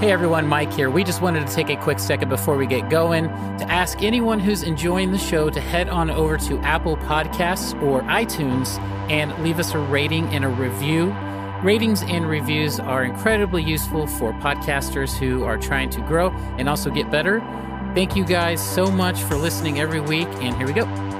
Hey everyone, Mike here. We just wanted to take a quick second before we get going to ask anyone who's enjoying the show to head on over to Apple Podcasts or iTunes and leave us a rating and a review. Ratings and reviews are incredibly useful for podcasters who are trying to grow and also get better. Thank you guys so much for listening every week, and here we go.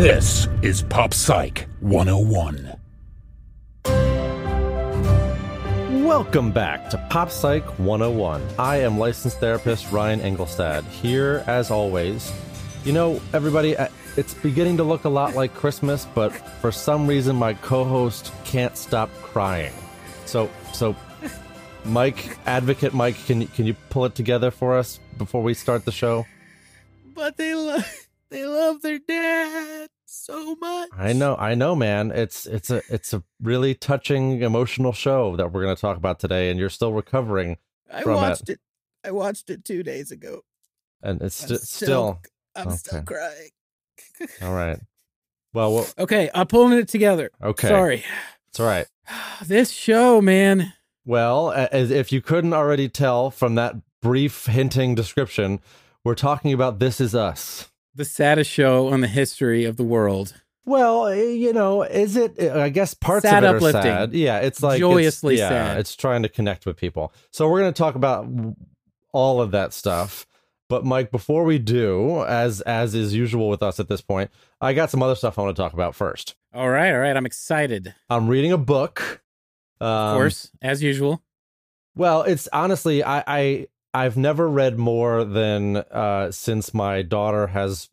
This is Pop Psych 101. Welcome back to Pop Psych 101. I am licensed therapist Ryan Engelstad, here as always. You know, everybody, uh, it's beginning to look a lot like Christmas, but for some reason my co-host can't stop crying. So, so Mike, advocate Mike, can you can you pull it together for us before we start the show? But they love they love their dad so much. I know, I know, man. It's it's a it's a really touching, emotional show that we're going to talk about today, and you're still recovering. I from watched it. I watched it two days ago. and it's I'm st- still I'm still crying. all right. Well, well, Okay, I'm pulling it together. okay, Sorry. it's all right. This show, man. Well, as if you couldn't already tell from that brief hinting description, we're talking about This Is Us. The saddest show on the history of the world. Well, eh, you know, is it? I guess parts Sad of it uplifting. are sad. Yeah, it's like it's- Joyously yeah, sad. It's trying to connect with people. So we're going to talk about all of that stuff. But Mike, before we do, as as is usual with us at this point, I got some other stuff I want to talk about first. All right, all right. I'm excited. I'm reading a book. Um, Of course, as usual. Well, it's honestly, I, I I've never read more than uh, since my daughter has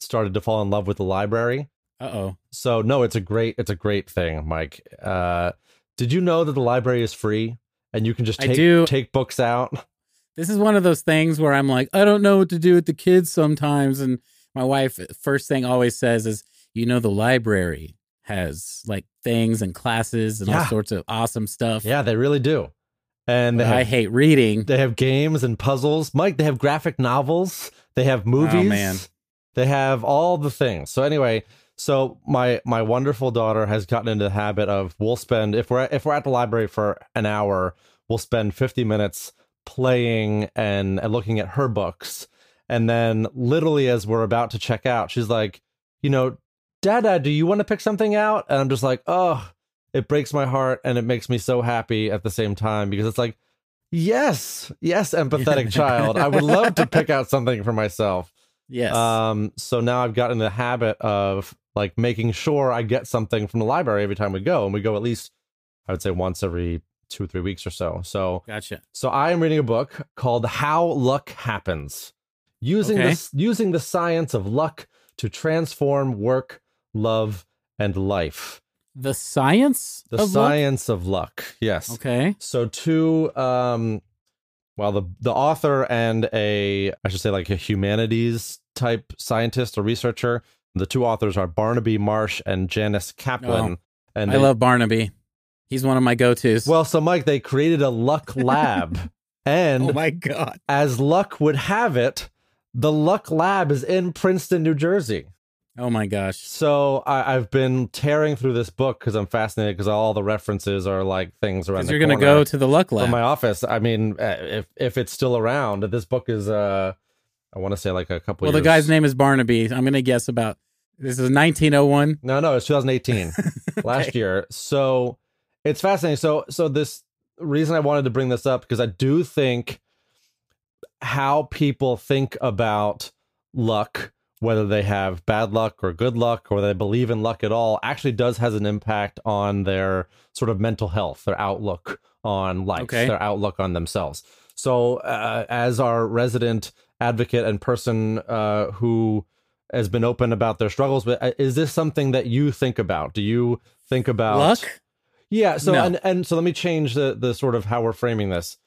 started to fall in love with the library. Uh oh. So no, it's a great it's a great thing, Mike. Uh, did you know that the library is free and you can just take take books out? This is one of those things where I'm like, I don't know what to do with the kids sometimes. And my wife, first thing always says is, you know, the library has like things and classes and all sorts of awesome stuff. Yeah, they really do. And have, I hate reading. they have games and puzzles. Mike, they have graphic novels. They have oh, movies. Oh, man. They have all the things. So anyway, so my my wonderful daughter has gotten into the habit of we'll spend if we're if we're at the library for an hour, we'll spend 50 minutes playing and, and looking at her books. And then literally as we're about to check out, she's like, you know, Dada, do you want to pick something out? And I'm just like, oh, it breaks my heart and it makes me so happy at the same time because it's like, yes, yes, empathetic child. I would love to pick out something for myself. Yes. Um, so now I've gotten the habit of like making sure I get something from the library every time we go, and we go at least I would say once every two or three weeks or so. So gotcha. so I am reading a book called How Luck Happens. Using Okay. this using the science of luck to transform work, love, and life. The science The of luck? science of luck. Yes. Okay. So two um well the the author and a I should say like a humanities type scientist or researcher. The two authors are Barnaby Marsh and Janice Kaplan. and I love Barnaby. He's one of my go-tos. Well, so Mike, they created a luck lab. and oh my god. as luck would have it, the luck lab is in Princeton, New Jersey. Oh my gosh. So I, I've been tearing through this book because I'm fascinated because all the references are like things around you're gonna go to the luck lab. from my office. I mean, uh, if if it's still around, this book is uh, I want to say like a couple. well, the guy's name is Barnaby. I'm gonna guess about this is 1901. No, no, it's 2018, last year. So it's fascinating. So so this reason I wanted to bring this up because I do think how people think about luck whether they have bad luck or good luck or they believe in luck at all actually does has an impact on their sort of mental health their outlook on life Okay. their outlook on themselves so uh, as our resident advocate and person uh, who has been open about their struggles. But uh, is this something that you think about? Do you think about Luck? Yeah. So No. and and so let me change the the sort of how we're framing this.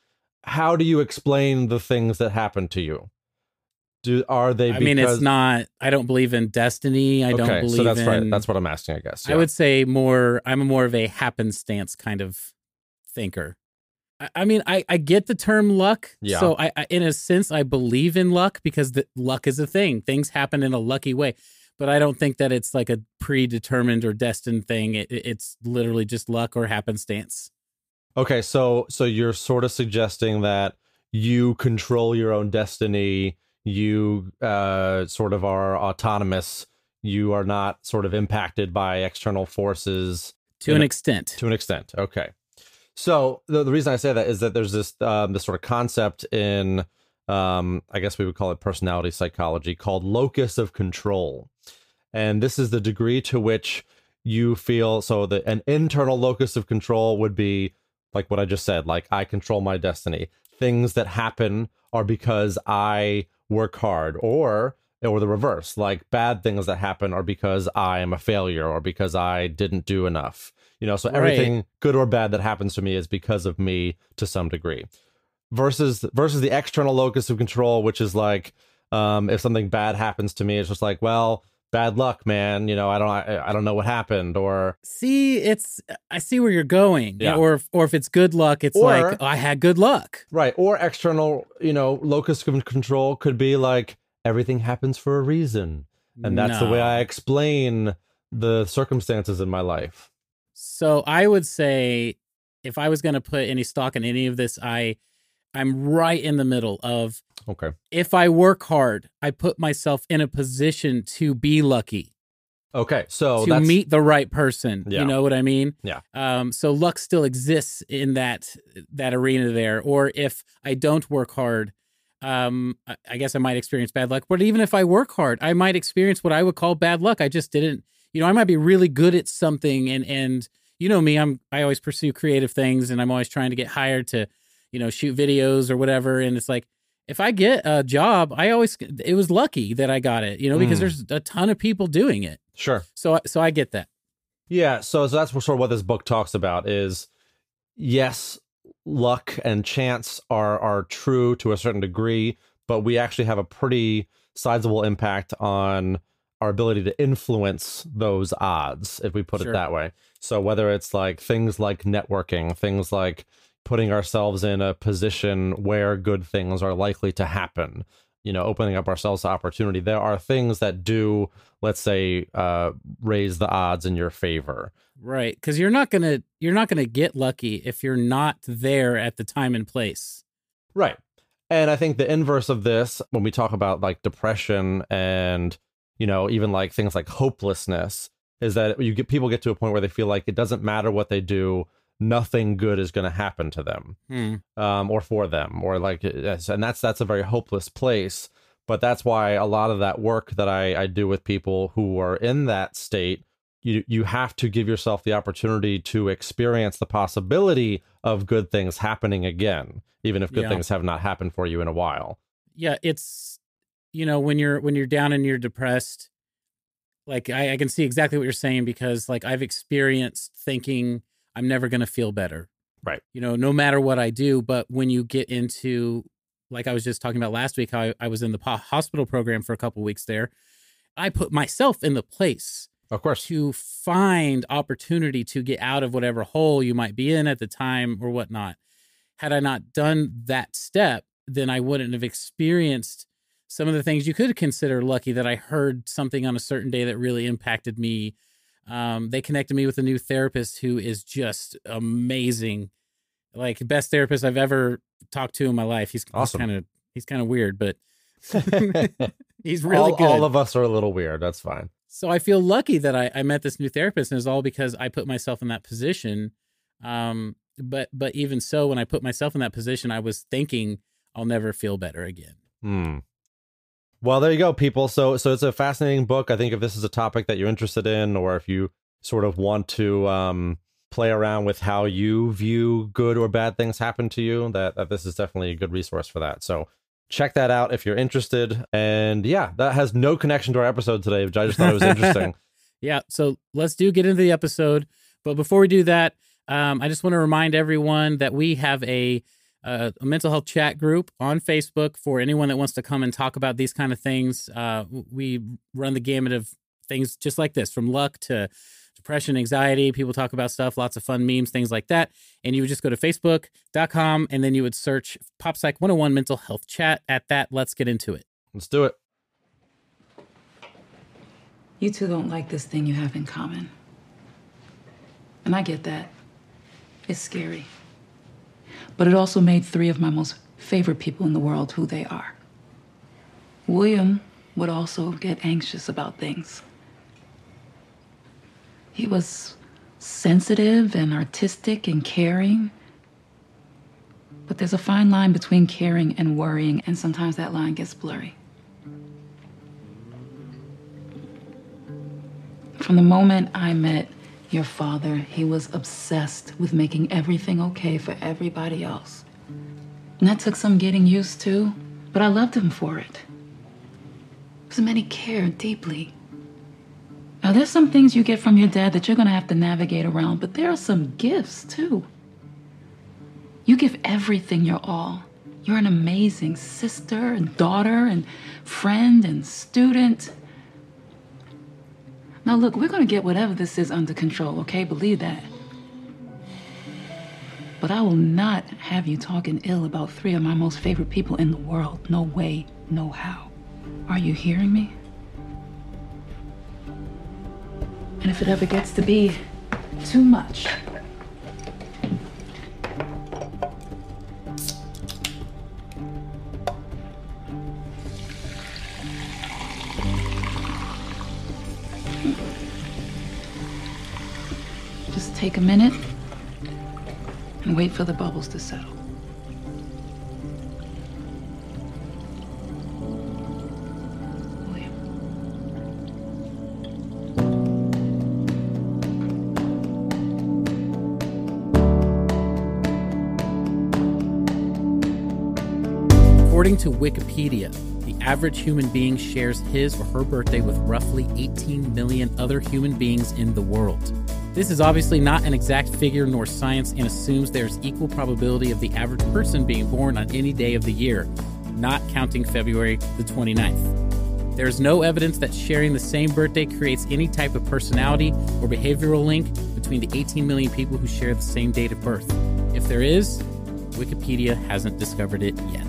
How do you explain the things that happen to you? Do are they? I mean, it's not. I don't believe in destiny. I don't believe so that's in. right. That's what I'm asking, I guess. I would say more. I'm a more of a happenstance kind of thinker. I, I mean, I I get the term luck. Yeah. So I, I in a sense I believe in luck because the luck is a thing. Things happen in a lucky way. But I don't think that it's like a predetermined or destined thing. It- it's literally just luck or happenstance. Okay, so so you're sort of suggesting that you control your own destiny. You uh, sort of are autonomous. You are not sort of impacted by external forces To an a- extent. to an extent. Okay, so the, the reason I say that is that there's this um, this sort of concept in um, I guess we would call it personality psychology called locus of control, and this is the degree to which you feel so that an internal locus of control would be like what I just said, like I control my destiny. Things that happen are because I work hard, or or the reverse, like bad things that happen are because I am a failure or because I didn't do enough. You know, so Right. everything good or bad that happens to me is because of me to some degree. Versus versus the external locus of control, which is like um if something bad happens to me, it's just like, well, bad luck, man. You know, I don't I, I don't know what happened or See, it's I see where you're going. Yeah. Or if, or if it's good luck, it's Or- like oh, I had good luck. Right. Or external, you know, locus of control could be like everything happens for a reason. And that's the way I explain the circumstances in my life. So I would say if I was going to put any stock in any of this, I I'm right in the middle of Okay. if I work hard, I put myself in a position to be lucky, Okay. So to that's meet the right person. Yeah. You know what I mean? Yeah. Um so luck still exists in that that arena there or if I don't work hard, um I, I guess I might experience bad luck, but even if I work hard, I might experience what I would call bad luck. I just didn't you know, I might be really good at something and and you know me, I'm I always pursue creative things and I'm always trying to get hired to, you know, shoot videos or whatever and it's like if I get a job, I always it was lucky that I got it, you know, because Mm. there's a ton of people doing it. sure. So so I get that. Yeah, so, so that's sort of what this book talks about is yes, luck and chance are are true to a certain degree, but we actually have a pretty sizable impact on our ability to influence those odds if we put Sure. it that way. So whether it's like things like networking, things like putting ourselves in a position where good things are likely to happen, you know, opening up ourselves to opportunity, there are things that do let's say uh raise the odds in your favor Right, because you're not gonna you're not gonna get lucky if you're not there at the time and place. right and i think the inverse of this when we talk about like depression and you know even like things like hopelessness is that you get people get to a point where they feel like it doesn't matter what they do nothing good is going to happen to them Hmm. um, or for them, or like, and that's that's a very hopeless place. But that's why a lot of that work that I, I do with people who are in that state, you you have to give yourself the opportunity to experience the possibility of good things happening again, even if good Yeah. things have not happened for you in a while. Yeah, it's you know when you're when you're down and you're depressed. Like I, I can see exactly what you're saying because like I've experienced thinking I'm never gonna feel better. Right. You know, no matter what I do, but when you get into like I was just talking about last week, how I, I was in the hospital program for a couple weeks there. I put myself in the place Of course, to find opportunity to get out of whatever hole you might be in at the time or whatnot. Had I not done that step, then I wouldn't have experienced some of the things you could consider lucky that I heard something on a certain day that really impacted me. Um, they connected me with a new therapist who is just amazing, like best therapist I've ever talked to in my life. He's Awesome. kind of he's kind of weird, but he's really all, good. all of us are a little weird. That's fine. So I feel lucky that I, I met this new therapist, and it's all because I put myself in that position. Um, but but even so, when I put myself in that position, I was thinking I'll never feel better again. Hmm. Well, there you go, people. So, so it's a fascinating book. I think if this is a topic that you're interested in, or if you sort of want to um, play around with how you view good or bad things happen to you, that, that this is definitely a good resource for that. So, check that out if you're interested. And yeah, that has no connection to our episode today, but I just thought it was interesting. Yeah, so let's do get into the episode. But before we do that, um, I just want to remind everyone that we have a, a, a mental health chat group on Facebook for anyone that wants to come and talk about these kind of things. Uh, we run the gamut of things just like this, from luck to depression, anxiety. People talk about stuff, lots of fun memes, things like that. And you would just go to facebook.com and then you would search PopPsych 101 Mental Health Chat. At that, let's get into it. Let's do it. You two don't like this thing you have in common. And I get that. It's scary. But it also made three of my most favorite people in the world who they are. William would also get anxious about things. He was sensitive and artistic and caring. But there's a fine line between caring and worrying, and sometimes that line gets blurry. From the moment I met your father, he was obsessed with making everything okay for everybody else. And that took some getting used to, but I loved him for it. Because man, he cared deeply. Now, there's some things you get from your dad that you're going to have to navigate around, but there are some gifts too. You give everything your all. You're an amazing sister and daughter and friend and student. Now, look, we're going to get whatever this is under control, okay? Believe that. But I will not have you talking ill about three of my most favorite people in the world. No way, no how. Are you hearing me? And if it ever gets to be too much, take a minute and wait for the bubbles to settle. According to Wikipedia, the average human being shares his or her birthday with roughly 18 million other human beings in the world. This is obviously not an exact figure nor science and assumes there's equal probability of the average person being born on any day of the year, not counting February the 29th. There is no evidence that sharing the same birthday creates any type of personality or behavioral link between the 18 million people who share the same date of birth. If there is, Wikipedia hasn't discovered it yet.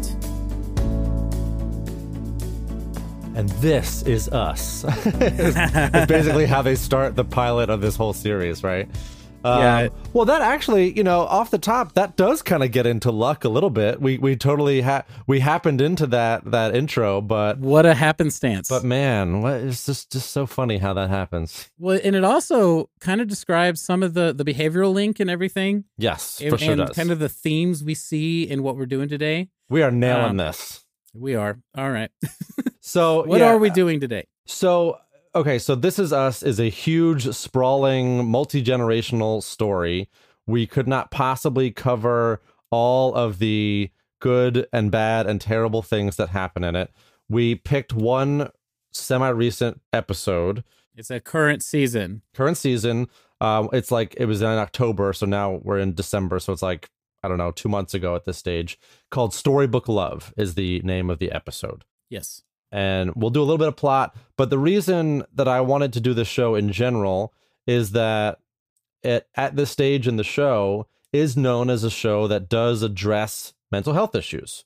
And this is us. it's basically how they start the pilot of this whole series, right? Um, Yeah. Well, that actually, you know, off the top, that does kind of get into luck a little bit. We we totally ha- we happened into that that intro, but What a happenstance. but man, what it's just just so funny how that happens. well, and it also kind of describes some of the, the behavioral link and everything. Yes, and, for sure and does. kind of the themes we see in what we're doing today. we are nailing um, this. We are. All right. So what yeah, are we doing today? So, okay, so This Is Us is a huge, sprawling, multi generational story. We could not possibly cover all of the good and bad and terrible things that happen in it. We picked one semi recent episode, It's a current season. current season. Um, it's like it was in October, so now we're in December, so it's like I don't know, two months ago at this stage. Called Storybook Love is the name of the episode Yes. and we'll do a little bit of plot. But the reason that I wanted to do this show in general is that it at this stage in the show is known as a show that does address mental health issues.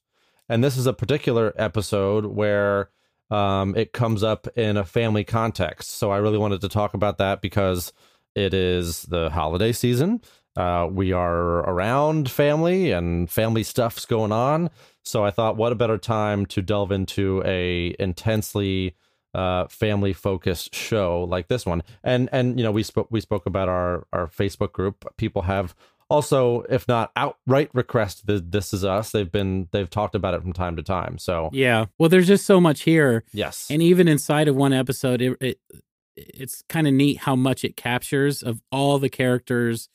And this is a particular episode where um, it comes up in a family context. So I really wanted to talk about that because it is the holiday season. Uh, we are around family and family stuff's going on. So I thought, what a better time to delve into a intensely uh, family focused show like this one. And and you know we spoke we spoke about our our Facebook group. People have also, if not outright request the This Is Us, they've been they've talked about it from time to time. So Yeah. Well, there's just so much here, yes, and even inside of one episode, it, it it's kind of neat how much it captures of all the characters,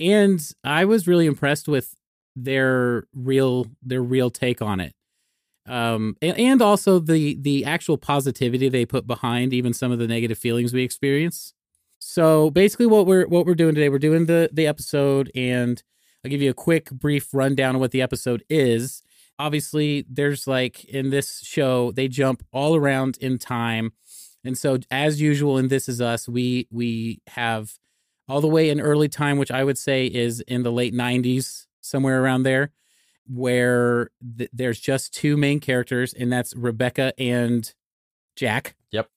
and I was really impressed with their real their real take on it. um, and, also the the actual positivity they put behind even some of the negative feelings we experience. So basically, what we're what we're doing today, we're doing the the episode, and I'll give you a quick, brief rundown of what the episode is. Obviously, there's like in this show, they jump all around in time, and so as usual in This Is Us, we we have all the way in early time, which I would say is in the late '90s, somewhere around there where th- there's just two main characters, and that's Rebecca and Jack. Yep.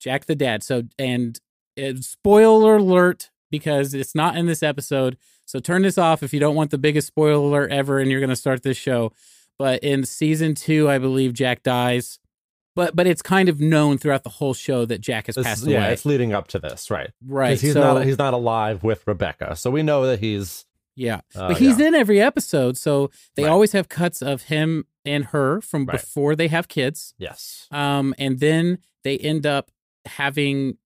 Jack the dad. So, and uh, spoiler alert because it's not in this episode. So turn this off if you don't want the biggest spoiler alert ever, and you're going to start this show. But in season two, I believe Jack dies. But but it's kind of known throughout the whole show that Jack has This- passed yeah, away. it's leading up to this, right? Right. He's so, not he's not alive with Rebecca, so we know that he's Yeah. uh, but he's yeah. in every episode. So they Right. always have cuts of him and her from Right. before they have kids. yes, Um, and then they end up having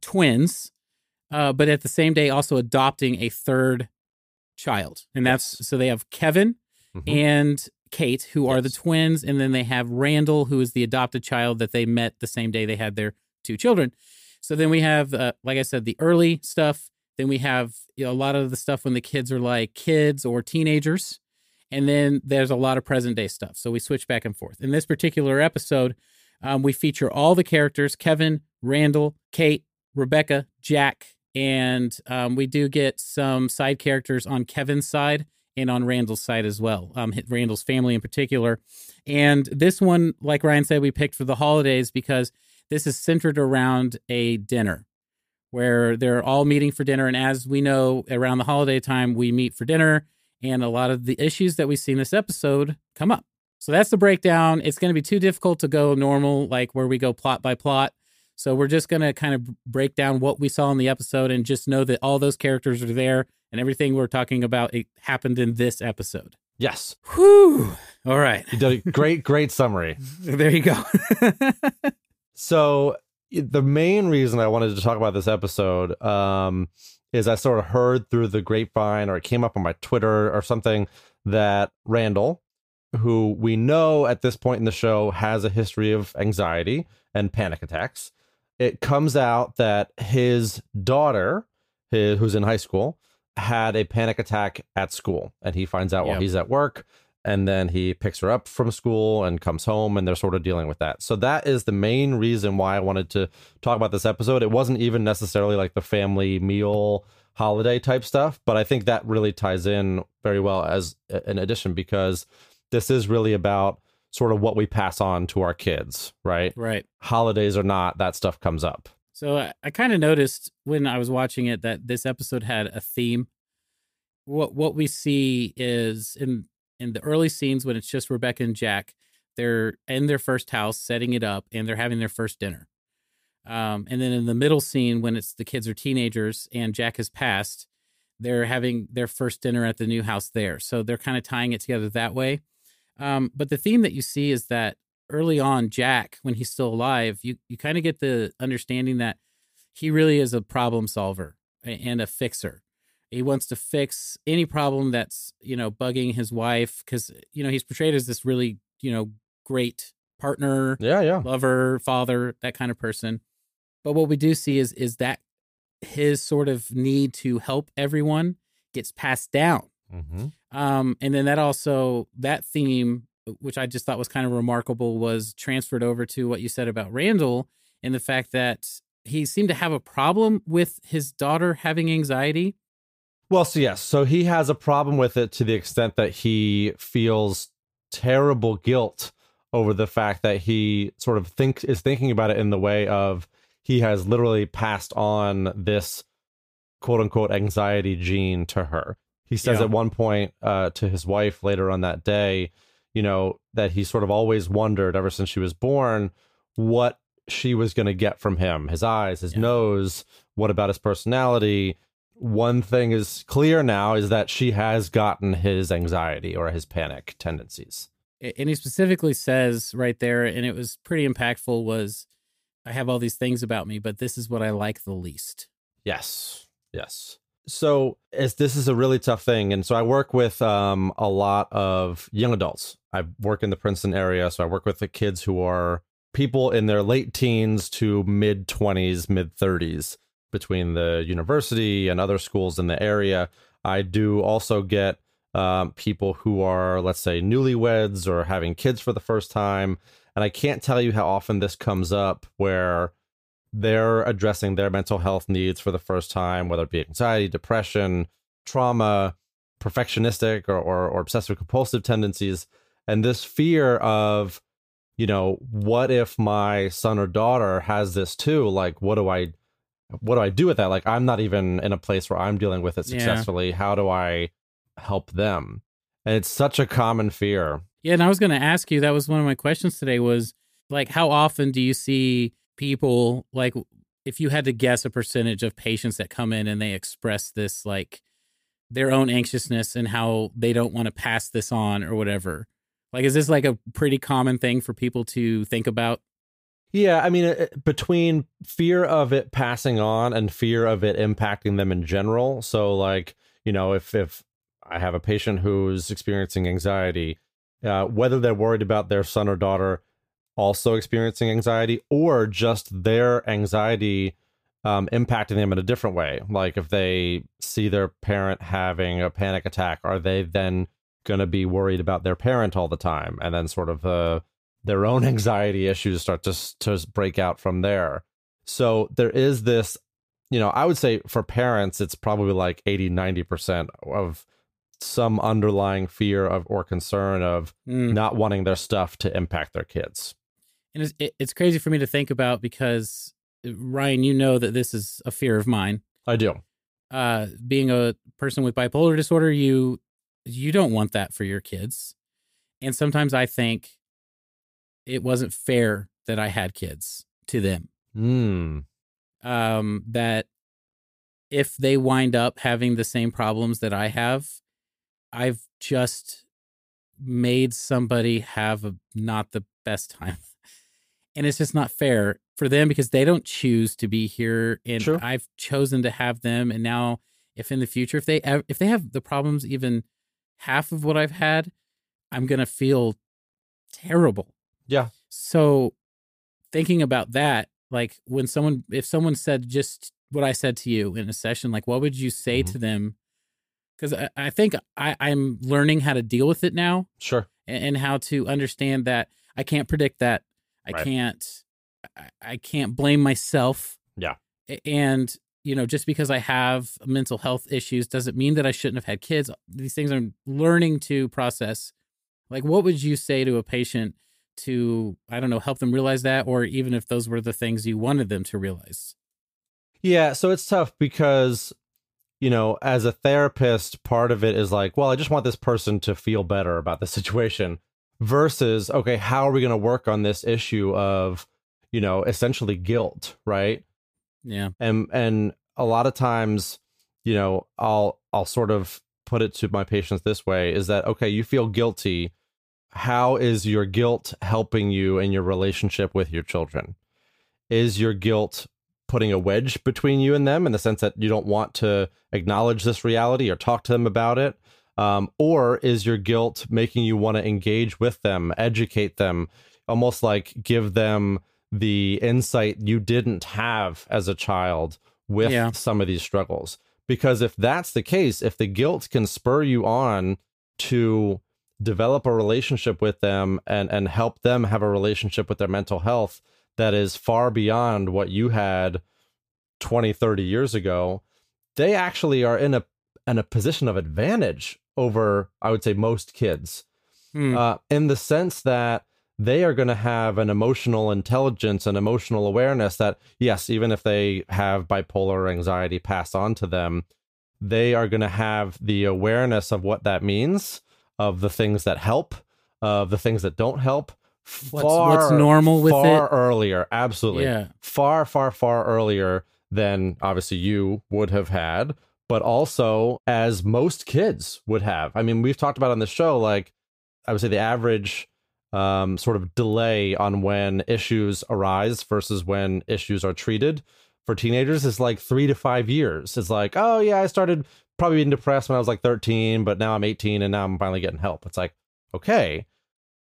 twins, uh, but at the same day also adopting a third child. And that's so they have Kevin Mhm. and Kate, who are the twins, and then they have Randall, who is the adopted child that they met the same day they had their two children. So then we have, uh, like I said, the early stuff. Then we have you know, a lot of the stuff when the kids are like kids or teenagers. And then there's a lot of present day stuff. So we switch back and forth. In this particular episode, um, we feature all the characters Kevin, Randall, Kate, Rebecca, Jack, and um, we do get some side characters on Kevin's side and on Randall's side as well, um, Randall's family in particular. And this one, like Ryan said, we picked for the holidays because this is centered around a dinner where they're all meeting for dinner. And as we know, around the holiday time, we meet for dinner, and a lot of the issues that we see in this episode come up. So that's the breakdown. It's going to be too difficult to go normal, like where we go plot by plot. So we're just going to kind of break down what we saw in the episode and just know that all those characters are there and everything we're talking about it happened in this episode. yes, Whew. All right. you did a great great summary. There you go. So the main reason I wanted to talk about this episode um, is I sort of heard through the grapevine, or it came up on my Twitter or something, that Randall, who we know at this point in the show has a history of anxiety and panic attacks, it comes out that his daughter, his, who's in high school, had a panic attack at school, and he finds out while he's at work and then he picks her up from school and comes home and they're sort of dealing with that. So that is the main reason why I wanted to talk about this episode. It wasn't even necessarily like the family meal holiday type stuff, but I think that really ties in very well as an addition because this is really about sort of what we pass on to our kids, right? right. Holidays or not, that stuff comes up. So I, I kind of noticed when I was watching it that this episode had a theme. What what we see is in in the early scenes when it's just Rebecca and Jack, they're in their first house setting it up and they're having their first dinner. Um, and then in the middle scene when it's the kids are teenagers and Jack has passed, they're having their first dinner at the new house there. So they're kind of tying it together that way. Um, but the theme that you see is that early on, Jack, when he's still alive, you you kind of get the understanding that he really is a problem solver and a fixer. He wants to fix any problem that's you know bugging his wife because you know he's portrayed as this really you know great partner, Yeah, yeah. lover, father, that kind of person. But what we do see is is that his sort of need to help everyone gets passed down Mm-hmm. um, and then that also that theme, which I just thought was kind of remarkable, was transferred over to what you said about Randall and the fact that he seemed to have a problem with his daughter having anxiety. Well, so yes, so he has a problem with it to the extent that he feels terrible guilt over the fact that he sort of thinks is thinking about it in the way of he has literally passed on this quote unquote anxiety gene to her. He says Yeah. at one point uh, to his wife later on that day, you know, that he sort of always wondered ever since she was born what she was going to get from him his eyes, his Yeah. nose, what about his personality. One thing is clear now is that she has gotten his anxiety or his panic tendencies. And he specifically says right there, and it was pretty impactful, was I have all these things about me, but this is what I like the least. Yes. Yes. So this is a really tough thing, and so I work with um, a lot of young adults. I work in the Princeton area, so I work with the kids who are people in their late teens to mid twenties, mid thirties, between the university and other schools in the area. I do also get um, people who are, let's say, newlyweds or having kids for the first time, and I can't tell you how often this comes up where they're addressing their mental health needs for the first time, whether it be anxiety, depression, trauma, perfectionistic or, or, or obsessive compulsive tendencies. And this fear of, you know, what if my son or daughter has this too? Like, what do I, what do I do with that? Like, I'm not even in a place where I'm dealing with it Yeah. successfully. How do I help them? And it's such a common fear. Yeah, and I was going to ask you. That was one of my questions today. Was like, how often do you see people like, if you had to guess a percentage of patients that come in and they express this like their own anxiousness and how they don't want to pass this on or whatever? Like, is this like a pretty common thing for people to think about? Yeah, I mean, between fear of it passing on and fear of it impacting them in general. So, like, you know, if if I have a patient who's experiencing anxiety, uh, whether they're worried about their son or daughter also experiencing anxiety, or just their anxiety um, impacting them in a different way, like if they see their parent having a panic attack, are they then going to be worried about their parent all the time, and then sort of uh, their own anxiety issues start to to break out from there. So there is this, you know, I would say for parents it's probably like 80 90% of some underlying fear of or concern of Mm. not wanting their stuff to impact their kids. And it's, it, it's crazy for me to think about because uh, Ryan, you know that this is a fear of mine. I do. uh being a person with bipolar disorder you you don't want that for your kids and sometimes i think it wasn't fair that i had kids to them Mm. um that if they wind up having the same problems that i have i've just made somebody have a, not the best time and it's just not fair for them because they don't choose to be here and True. i've chosen to have them and now if in the future if they if they have the problems even half of what i've had i'm going to feel terrible Yeah. so thinking about that like when someone if someone said just what i said to you in a session like what would you say Mhm. to them because I, I think I, i'm learning how to deal with it now Sure. and, and how to understand that I can't predict that. I Right. can't I, I can't blame myself. Yeah. And you know, just because I have mental health issues doesn't mean that I shouldn't have had kids. These things I'm learning to process. Like what would you say to a patient to I don't know, help them realize that or even if those were the things you wanted them to realize? Yeah, so it's tough because you know, as a therapist, part of it is like, well, I just want this person to feel better about the situation versus okay, how are we going to work on this issue of, you know, essentially guilt, right? Yeah. and and a lot of times you know i'll i'll sort of put it to my patients this way is that okay you feel guilty how is your guilt helping you in your relationship with your children is your guilt putting a wedge between you and them in the sense that you don't want to acknowledge this reality or talk to them about it um, or is your guilt making you want to engage with them educate them almost like give them the insight you didn't have as a child with Yeah. some of these struggles. Because if that's the case, if the guilt can spur you on to develop a relationship with them and and help them have a relationship with their mental health that is far beyond what you had 20 30 years ago they actually are in a in a position of advantage over i would say most kids Hmm. uh, in the sense that they are going to have an emotional intelligence and emotional awareness that yes even if they have bipolar or anxiety passed on to them they are going to have the awareness of what that means of the things that help of the things that don't help What's- what's normal with far it. earlier absolutely Yeah. far far far earlier than obviously you would have had but also as most kids would have i mean we've talked about on the show like i would say the average um, sort of delay on when issues arise versus when issues are treated for teenagers is like three to five years. It's like, oh yeah, I started probably being depressed when I was like 13, but now I'm 18 and now I'm finally getting help. It's like, okay.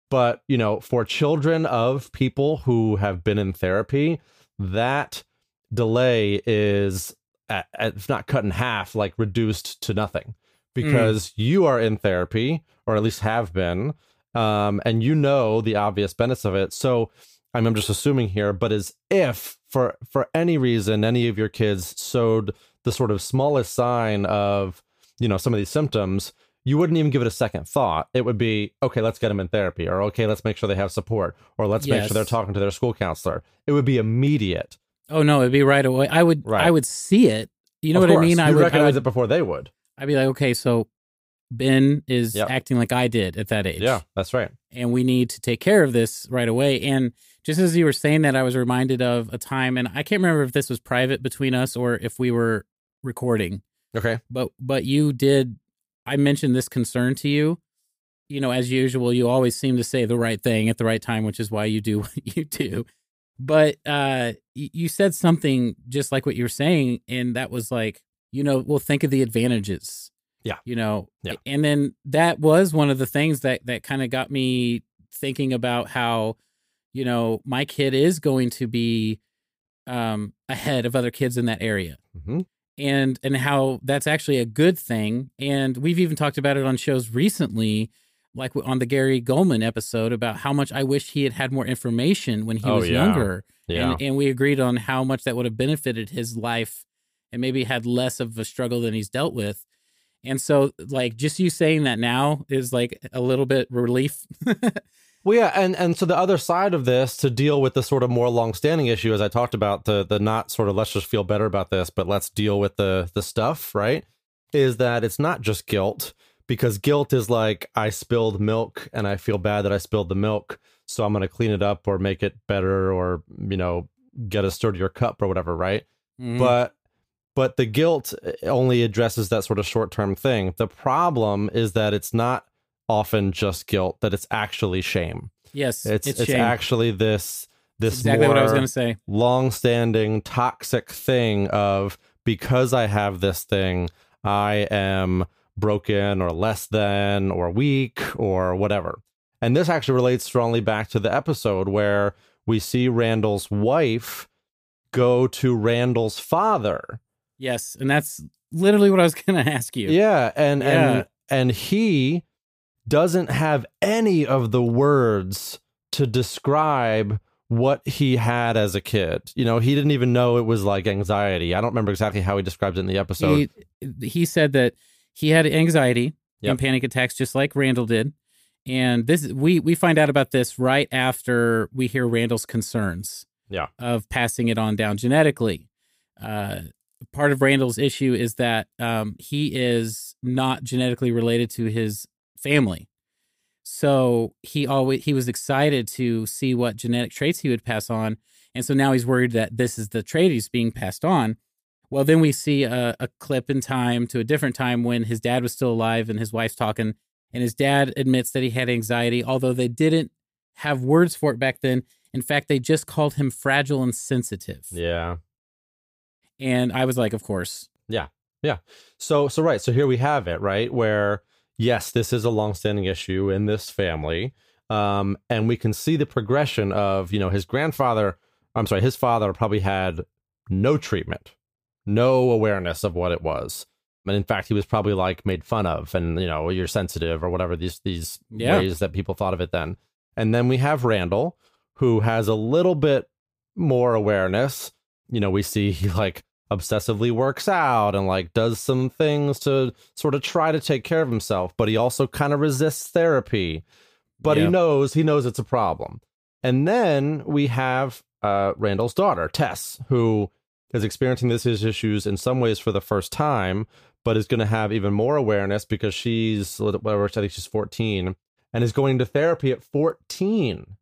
But, you know, for children of people who have been in therapy, that delay is, at, at, if not cut in half, like reduced to nothing because mm. you are in therapy or at least have been. Um, and you know the obvious benefits of it. So I'm just assuming here, but as if for for any reason any of your kids showed the sort of smallest sign of you know some of these symptoms, you wouldn't even give it a second thought. It would be okay, let's get them in therapy, or okay, let's make sure they have support, or let's yes. make sure they're talking to their school counselor. It would be immediate. Oh no, it'd be right away. I would right. I would see it. You know of what course. I mean? You'd I would recognize I would, it before they would. I'd be like, okay, so Ben is yep. acting like I did at that age. Yeah, that's right. And we need to take care of this right away. And just as you were saying that, I was reminded of a time, and I can't remember if this was private between us or if we were recording. Okay. But but you did. I mentioned this concern to you. You know, as usual, you always seem to say the right thing at the right time, which is why you do what you do. But uh, you said something just like what you were saying, and that was like, you know, well, think of the advantages yeah. You know, yeah. and then that was one of the things that that kind of got me thinking about how, you know, my kid is going to be um ahead of other kids in that area. Mm-hmm. And and how that's actually a good thing. And we've even talked about it on shows recently, like on the Gary Gulman episode about how much I wish he had had more information when he oh, was yeah. younger. Yeah. And, and we agreed on how much that would have benefited his life and maybe had less of a struggle than he's dealt with. And so, like, just you saying that now is like a little bit relief. well, yeah, and and so the other side of this to deal with the sort of more long-standing issue, as I talked about, the the not sort of let's just feel better about this, but let's deal with the the stuff, right? Is that it's not just guilt because guilt is like I spilled milk and I feel bad that I spilled the milk, so I'm going to clean it up or make it better or you know get a sturdier cup or whatever, right? Mm. But but the guilt eh, only addresses that sort of short term thing. The problem is that it's not often just guilt; that it's actually shame. Yes, it's it's, it's actually this this exactly what I was going to say. Long standing toxic thing of because I have this thing, I am broken or less than or weak or whatever. And this actually relates strongly back to the episode where we see Randall's wife go to Randall's father Yes, and that's literally what I was going to ask you. Yeah, and yeah. and and he doesn't have any of the words to describe what he had as a kid. You know, he didn't even know it was like anxiety. I don't remember exactly how he described it in the episode. He, he said that he had anxiety yep. and panic attacks just like Randall did. And this we we find out about this right after we hear Randall's concerns. Yeah. Of passing it on down genetically. Uh, part of Randall's issue is that um, he is not genetically related to his family. So he always he was excited to see what genetic traits he would pass on, and so now he's worried that this is the trait he's being passed on. Well, then we see a, a clip in time to a different time when his dad was still alive and his wife's talking, and his dad admits that he had anxiety, although they didn't have words for it back then. In fact, they just called him fragile and sensitive. Yeah. And I was like, of course. Yeah. Yeah. So so right. So here we have it, right? Where yes, this is a long-standing issue in this family. Um, and we can see the progression of, you know, his grandfather, I'm sorry, his father probably had no treatment, no awareness of what it was. And in fact, he was probably like made fun of and, you know, you're sensitive or whatever these these yeah. ways that people thought of it then. And then we have Randall, who has a little bit more awareness. You know, we see he like obsessively works out and like does some things to sort of try to take care of himself, but he also kind of resists therapy. But he knows he knows it's a problem. And then we have uh, Randall's daughter, Tess, who is experiencing these issues in some ways for the first time, but is going to have even more awareness because she's whatever I think she's 14 and is going to therapy at 14.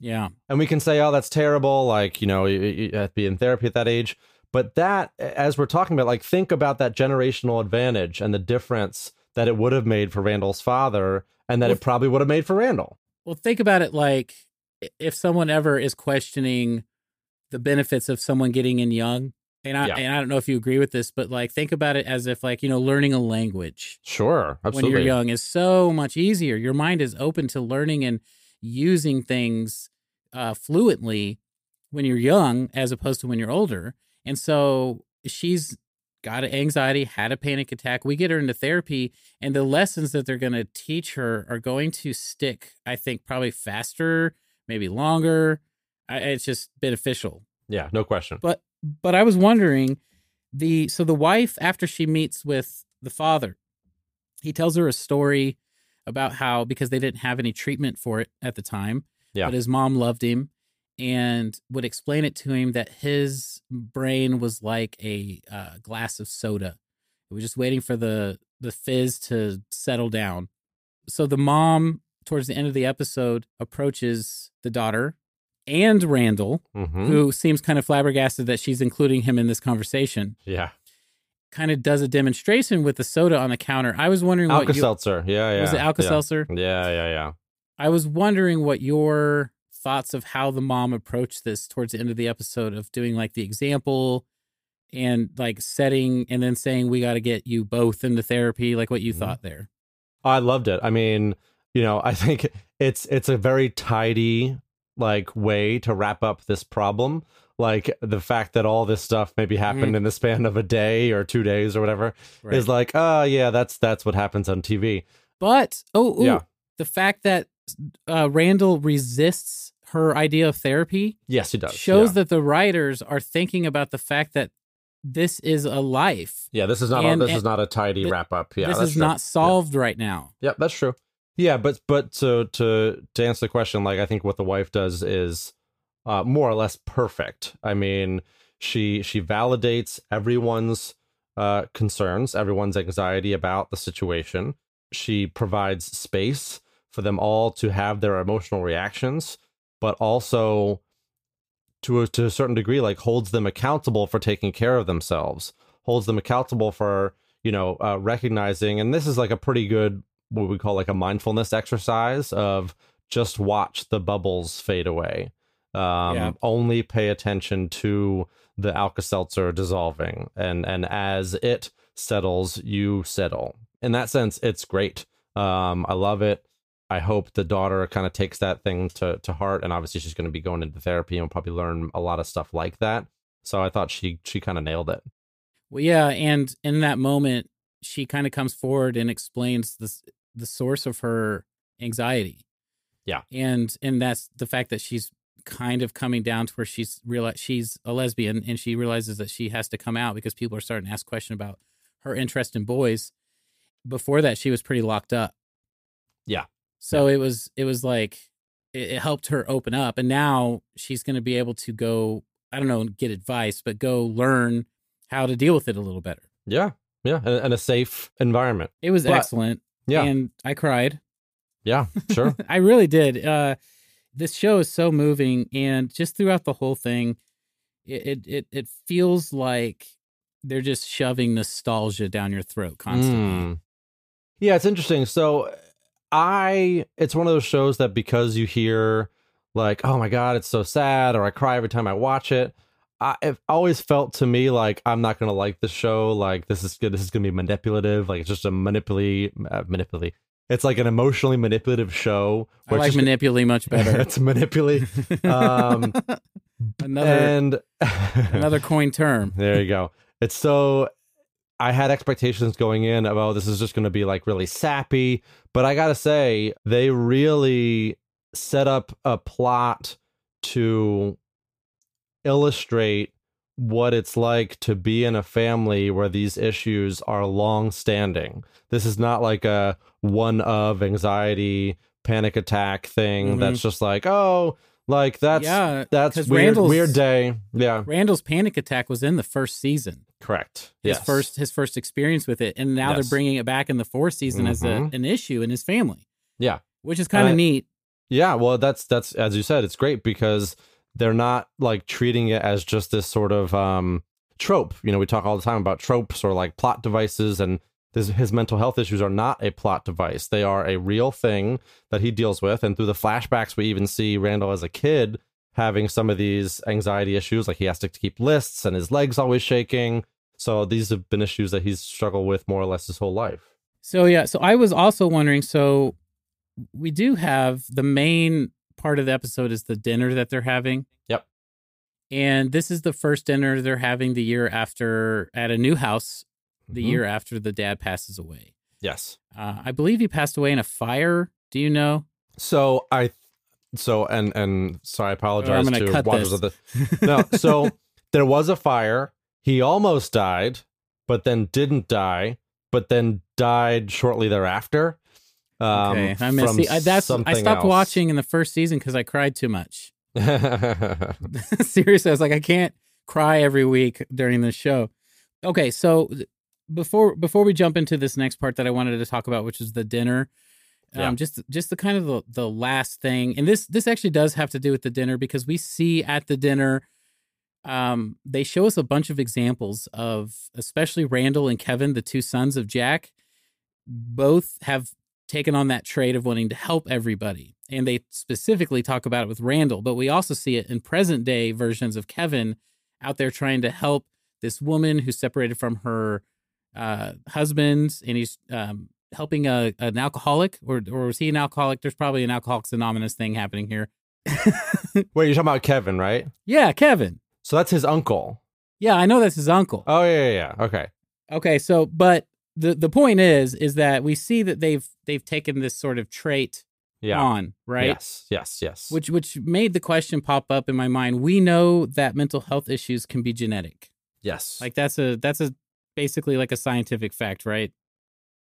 Yeah. And we can say, oh, that's terrible. Like, you know, you, you have to be in therapy at that age. But that, as we're talking about, like, think about that generational advantage and the difference that it would have made for Randall's father and that well, it probably would have made for Randall. Well, think about it like if someone ever is questioning the benefits of someone getting in young, And I Yeah. and I don't know if you agree with this, but like think about it as if like you know learning a language Sure, when you're young is so much easier. Your mind is open to learning and using things uh, fluently when you're young as opposed to when you're older. And so she's got anxiety, had a panic attack. We get her into therapy, and the lessons that they're going to teach her are going to stick, I think, probably faster, maybe longer. I, it's just beneficial. Yeah, no question. But but I was wondering the so the wife after she meets with the father, he tells her a story about how because they didn't have any treatment for it at the time, Yeah. but his mom loved him and would explain it to him that his brain was like a uh, glass of soda. It was just waiting for the the fizz to settle down. So the mom towards the end of the episode approaches the daughter and Randall hmm who seems kind of flabbergasted that she's including him in this conversation, Yeah, kind of does a demonstration with the soda on the counter. I was wondering what Alka you, Seltzer. Yeah, yeah. was it Alka yeah. Seltzer? Yeah, yeah, yeah. I was wondering what your thoughts of how the mom approached this towards the end of the episode of doing like the example and like setting and then saying we got to get you both into therapy, like what you Mhm. thought there. I loved it. I mean, you know, I think it's it's a very tidy like way to wrap up this problem. Like the fact that all this stuff maybe happened in the span of a day or two days or whatever Right. is like, oh yeah, that's that's what happens on TV. But oh, ooh, Yeah. the fact that uh, Randall resists her idea of therapy Yes, he does. shows yeah. that the writers are thinking about the fact that this is a life. Yeah, this is not and- a, this is not a tidy th- wrap up. Yeah, this is true. not solved right now. Yeah, that's true. Yeah, but but so to to answer the question, like I think what the wife does is uh, more or less perfect. I mean, she she validates everyone's uh, concerns, everyone's anxiety about the situation. She provides space for them all to have their emotional reactions, but also to a, to a certain degree, like holds them accountable for taking care of themselves, holds them accountable for you know uh, recognizing, and this is like a pretty good what we call like a mindfulness exercise of just watch the bubbles fade away. Um, Yeah. Only pay attention to the Alka Seltzer dissolving, and and as it settles, you settle. In that sense, it's great. Um, I love it. I hope the daughter kind of takes that thing to to heart, and obviously she's going to be going into therapy and probably learn a lot of stuff like that. So I thought she she kind of nailed it. Well, yeah, and in that moment, she kind of comes forward and explains the the source of her anxiety. Yeah. and and that's the fact that she's kind of coming down to where she's realize she's a lesbian and she realizes that she has to come out because people are starting to ask questions about her interest in boys. Before that, she was pretty locked up. Yeah. So it was it was like it, it helped her open up, and now she's going to be able to go. I don't know, get advice, but go learn how to deal with it a little better. Yeah, yeah, and, a safe environment. It was But- excellent. Yeah, And I cried. yeah, sure. I really did. Uh, this show is so moving, and just throughout the whole thing, it, it it it feels like they're just shoving nostalgia down your throat constantly. Mm. Yeah, it's interesting. So I it's one of those shows that because you hear like, oh my god, it's so sad, or I cry every time I watch it. I it always felt to me like I'm not gonna like this show. Like this is good. This is gonna be manipulative. Like it's just a manipulate, uh, manipulate. It's like an emotionally manipulative show. I like manipulate much better. it's manipulate. Um, another and another coin term. there you go. It's so I had expectations going in of oh this is just going to be like really sappy, but I got to say they really set up a plot to illustrate what it's like to be in a family where these issues are long standing. This is not like a one of anxiety panic attack thing Mhm. that's just like oh like that's yeah, that's weird Randall's- weird day. Yeah. Randall's panic attack was in the first season. Correct. His Yes. first his first experience with it, and now Yes. they're bringing it back in the fourth season as a, Mhm. an issue in his family. Yeah. which is kind of neat. Yeah, well that's that's as you said, it's great because they're not like treating it as just this sort of um trope. You know, we talk all the time about tropes or like plot devices and this, his mental health issues are not a plot device. They are a real thing that he deals with and through the flashbacks we even see Randall as a kid having some of these anxiety issues, like he has to keep lists and his legs always shaking. So these have been issues that he's struggled with more or less his whole life. So yeah, so I was also wondering. So we do have the main part of the episode is the dinner that they're having. Yep. And this is the first dinner they're having the year after at a new house, the Mhm. year after the dad passes away. Yes. Uh, I believe he passed away in a fire. Do you know? So I, so and and sorry, I apologize gonna to cut watchers this. of the. No, so there was a fire. He almost died, but then didn't die, but then died shortly thereafter. Um, okay, I missed. from I, that's I stopped else. watching in the first season because I cried too much. Seriously, I was like, I can't cry every week during this show. Okay, so before before we jump into this next part that I wanted to talk about, which is the dinner, um, just just the kind of the, the last thing, and this this actually does have to do with the dinner because we see at the dinner, um, they show us a bunch of examples of especially Randall and Kevin, the two sons of Jack, both have taken on that trait of wanting to help everybody. And they specifically talk about it with Randall, but we also see it in present day versions of Kevin out there trying to help this woman who's separated from her uh, husband and he's um, helping a, an alcoholic, or, or was he an alcoholic? There's probably an Alcoholics Anonymous thing happening here. Wait, you're talking about Kevin, right? Yeah, Kevin. So that's his uncle. Yeah, I know that's his uncle. Oh yeah, yeah, yeah. Okay. Okay, so but the the point is is that we see that they've they've taken this sort of trait Yeah. on, right? Yes. Yes. Yes. which which made the question pop up in my mind. We know that mental health issues can be genetic. yes. Like that's a that's a basically like a scientific fact, right?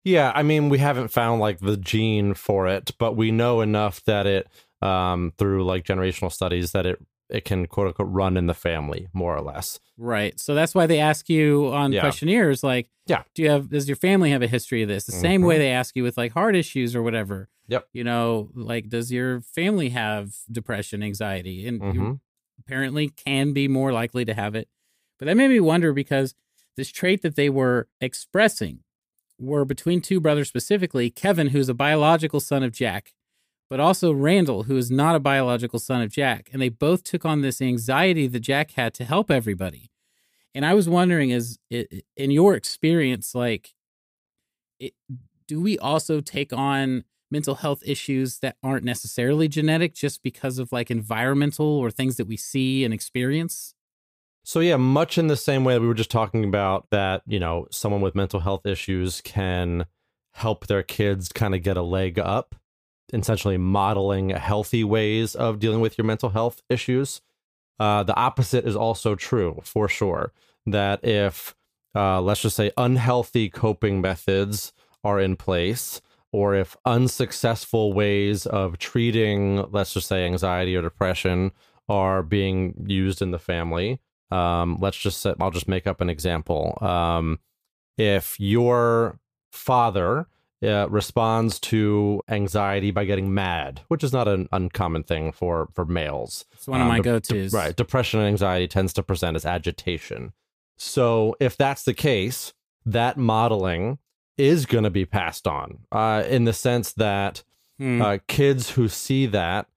Yeah, I mean, we haven't found like the gene for it, but we know enough that it, um, through like generational studies, that it it can quote unquote run in the family more or less. Right. So that's why they ask you on Yeah. questionnaires like, Yeah. do you have does your family have a history of this? The same Mhm. way they ask you with like heart issues or whatever. Yep. You know, like does your family have depression, anxiety? And you Mhm. apparently can be more likely to have it. But that made me wonder because this trait that they were expressing were between two brothers specifically Kevin, who's a biological son of Jack, but also Randall, who is not a biological son of Jack. And they both took on this anxiety that Jack had to help everybody. And I was wondering, is in your experience, like, it, do we also take on mental health issues that aren't necessarily genetic just because of like environmental or things that we see and experience? So yeah, much in the same way that we were just talking about that, you know, someone with mental health issues can help their kids kind of get a leg up, essentially modeling healthy ways of dealing with your mental health issues. Uh, the opposite is also true for sure. That if, uh, let's just say, unhealthy coping methods are in place, or if unsuccessful ways of treating, let's just say, anxiety or depression are being used in the family, um, let's just say, I'll just make up an example. Um, if your father uh, responds to anxiety by getting mad, which is not an uncommon thing for for males, It's one of um, my de- go de- tos. right. Depression and anxiety tends to present as agitation. So if that's the case, that modeling is going to be passed on uh, in the sense that Hmm. uh, kids who see that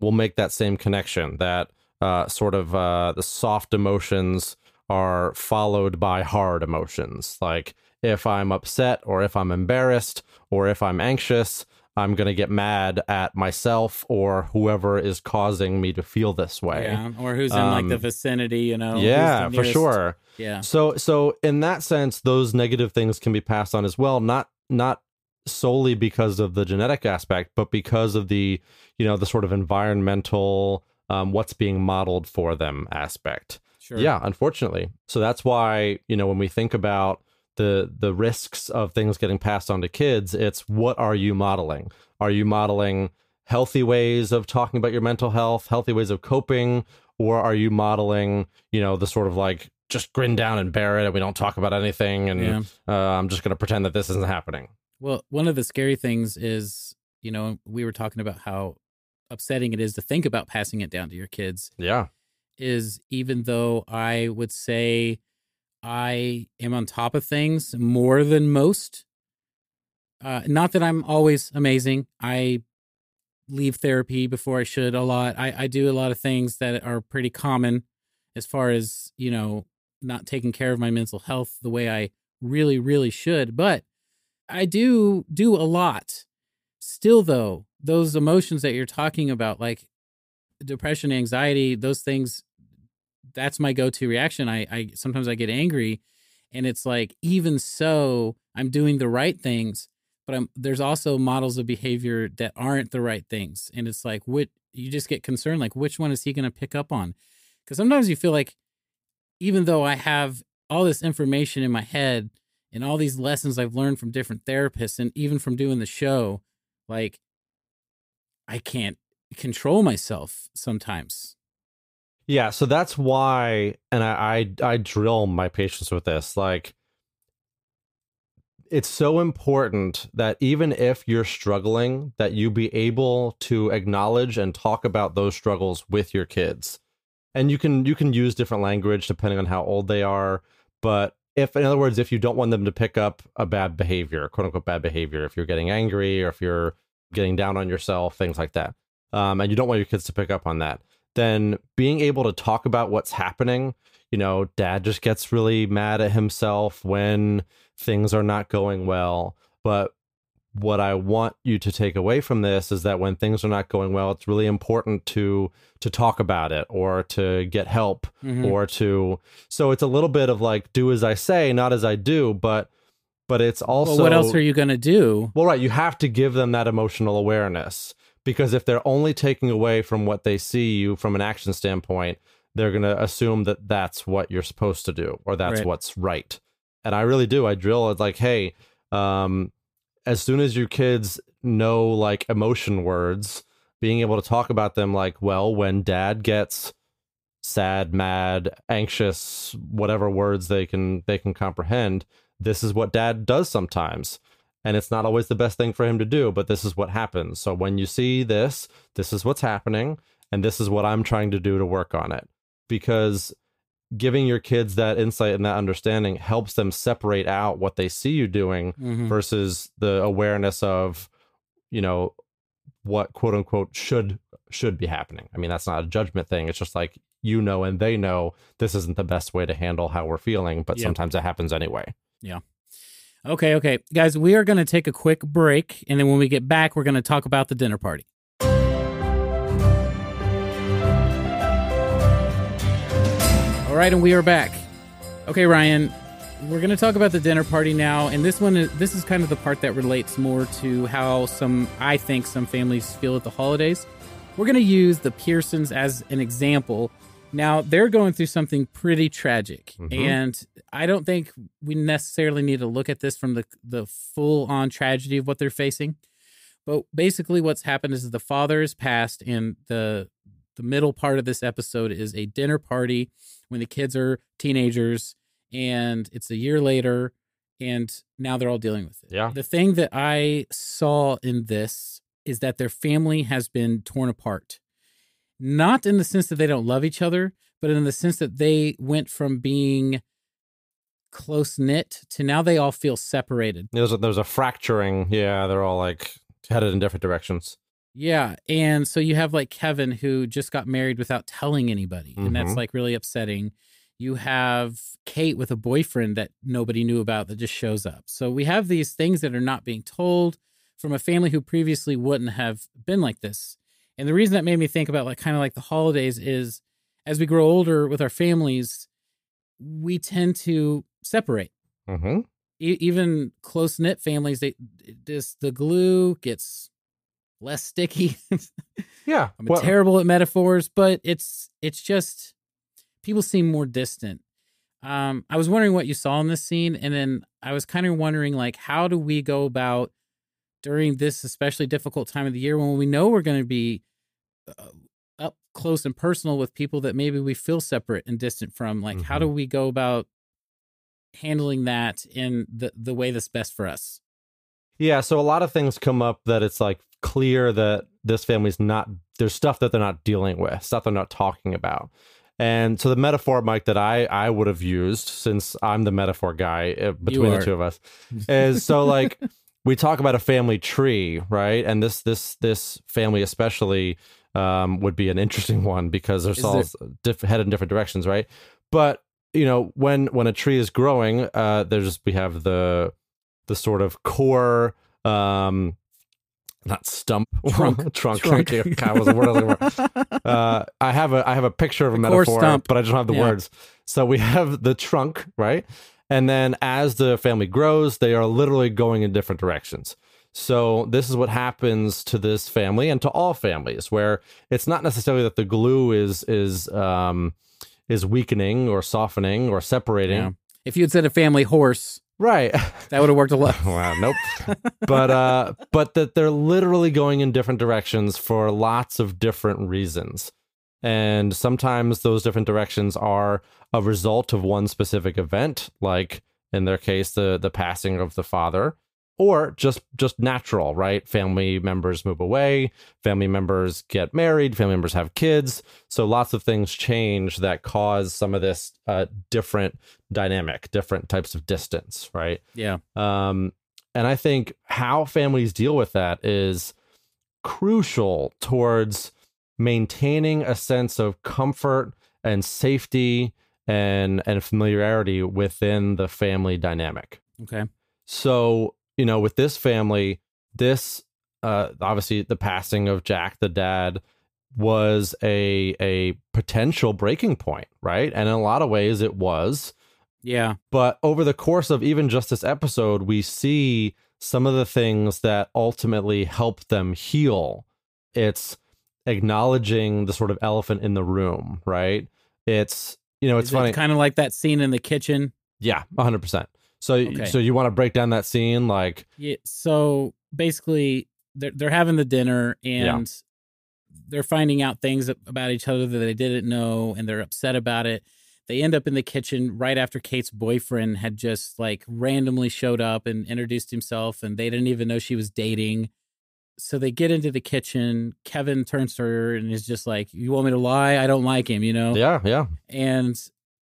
will make that same connection that uh, sort of uh, the soft emotions are followed by hard emotions. Like if I'm upset or if I'm embarrassed or if I'm anxious, I'm going to get mad at myself or whoever is causing me to feel this way. yeah. Or who's in like the Um, vicinity, you know? yeah, for sure. Yeah. So so in that sense, those negative things can be passed on as well, not not solely because of the genetic aspect, but because of the you know the sort of environmental um, what's being modeled for them aspect. Sure. Yeah, unfortunately. So that's why you know when we think about the the risks of things getting passed on to kids, it's what are you modeling? Are you modeling healthy ways of talking about your mental health, healthy ways of coping, or are you modeling, you know, the sort of like just grin down and bear it and we don't talk about anything and Yeah. uh, I'm just going to pretend that this isn't happening. Well, one of the scary things is, you know, we were talking about how upsetting it is to think about passing it down to your kids. Yeah. Is even though I would say I am on top of things more than most. Uh, not that I'm always amazing. I leave therapy before I should a lot. I, I do a lot of things that are pretty common as far as, you know, not taking care of my mental health the way I really, really should. But I do do a lot. Still, though, those emotions that you're talking about, like depression, anxiety, those things, that's my go-to reaction. I, I sometimes I get angry, and it's like even so, I'm doing the right things, but I'm there's also models of behavior that aren't the right things, and it's like what you just get concerned, like which one is he going to pick up on? Because sometimes you feel like even though I have all this information in my head and all these lessons I've learned from different therapists and even from doing the show, like I can't control myself sometimes. Yeah, so that's why, and I, I I drill my patients with this. Like, it's so important that even if you're struggling, that you be able to acknowledge and talk about those struggles with your kids. And you can you can use different language depending on how old they are, but if in other words if you don't want them to pick up a bad behavior quote unquote bad behavior if you're getting angry or if you're getting down on yourself things like that um, and you don't want your kids to pick up on that then being able to talk about what's happening you know dad just gets really mad at himself when things are not going well but what I want you to take away from this is that when things are not going well, it's really important to to talk about it or to get help Mhm. or to so it's a little bit of like do as I say, not as I do, but but it's also well, what else are you going to do? well, right, you have to give them that emotional awareness because if they're only taking away from what they see you from an action standpoint, they're going to assume that that's what you're supposed to do or that's Right. what's right. And I really do. I drill it like, hey, um, as soon as your kids know like emotion words, being able to talk about them like, well, when dad gets sad, mad, anxious, whatever words they can they can comprehend, this is what dad does sometimes. And it's not always the best thing for him to do, but this is what happens. So when you see this, this is what's happening, and this is what I'm trying to do to work on it. Because giving your kids that insight and that understanding helps them separate out what they see you doing Mhm. versus the awareness of you know what quote unquote should should be happening i mean that's not a judgment thing it's just like you know and they know this isn't the best way to handle how we're feeling but Yep. sometimes it happens anyway Okay, okay. Guys, we are going to take a quick break. And then when we get back, we're going to talk about the dinner party. All right, and we are back. Okay, Ryan, we're going to talk about the dinner party now. And this one, is, this is kind of the part that relates more to how some, I think, some families feel at the holidays. We're going to use the Pearsons as an example. Now, they're going through something pretty tragic. Mhm. And I don't think we necessarily need to look at this from the, the full on tragedy of what they're facing. But basically, what's happened is the father has passed, and the the middle part of this episode is a dinner party when the kids are teenagers, and it's a year later, and now they're all dealing with it. Yeah. The thing that I saw in this is that their family has been torn apart. Not in the sense that they don't love each other, but in the sense that they went from being close knit to now they all feel separated. there's a, there's a fracturing yeah they're all like headed in different directions Yeah. And so you have like Kevin who just got married without telling anybody. And that's Mhm. like really upsetting. You have Kate with a boyfriend that nobody knew about that just shows up. So we have these things that are not being told from a family who previously wouldn't have been like this. And the reason that made me think about like kind of like the holidays is as we grow older with our families, we tend to separate mm-hmm. e- even close knit families, they just the glue gets less sticky. yeah I'm well, terrible at metaphors, but it's it's just people seem more distant. Um, I was wondering what you saw in this scene, and then I was kind of wondering like how do we go about during this especially difficult time of the year when we know we're going to be up close and personal with people that maybe we feel separate and distant from. Like, how do we go about handling that in the the way that's best for us? Yeah, so a lot of things come up that it's like clear that this family's not there's stuff that they're not dealing with, stuff they're not talking about. And so the metaphor, Mike, that I I would have used since I'm the metaphor guy uh, between the two of us is so like we talk about a family tree, right? And this this this family especially um, would be an interesting one because they're Is all diff- headed in different directions, right? But you know, when when a tree is growing, uh, there's we have the the sort of core um not stump Trunk. trunk Trunk. trunk God, was the word I was uh i have a i have a picture of a The metaphor but i just don't have the Yeah. words so we have the trunk right and then as the family grows they are literally going in different directions so this is what happens to this family and to all families where it's not necessarily that the glue is is um is weakening or softening or separating. Yeah. If you had said a family horse, right. that would have worked a lot. wow nope. But uh but that they're literally going in different directions for lots of different reasons. And sometimes those different directions are a result of one specific event like in their case the the passing of the father or just just natural right family members move away family members get married family members have kids so lots of things change that cause some of this uh, different dynamic different types of distance right Yeah. um, and I think how families deal with that is crucial towards maintaining a sense of comfort and safety and and familiarity within the family dynamic. Okay. So, you know, with this family, this uh obviously the passing of Jack the dad was a a potential breaking point, right? And in a lot of ways it was. Yeah. But over the course of even just this episode, we see some of the things that ultimately help them heal. It's acknowledging the sort of elephant in the room, right? It's you know, it's Is funny. It kind of like that scene in the kitchen. yeah, 100%. So Okay. so you want to break down that scene like Yeah. So basically, they're they're having the dinner and they're finding out things about each other that they didn't know, and they're upset about it. They end up in the kitchen right after Kate's boyfriend had just like randomly showed up and introduced himself, and they didn't even know she was dating. So they get into the kitchen. Kevin turns to her and is just like, "You want me to lie? I don't like him," you know. yeah, yeah. And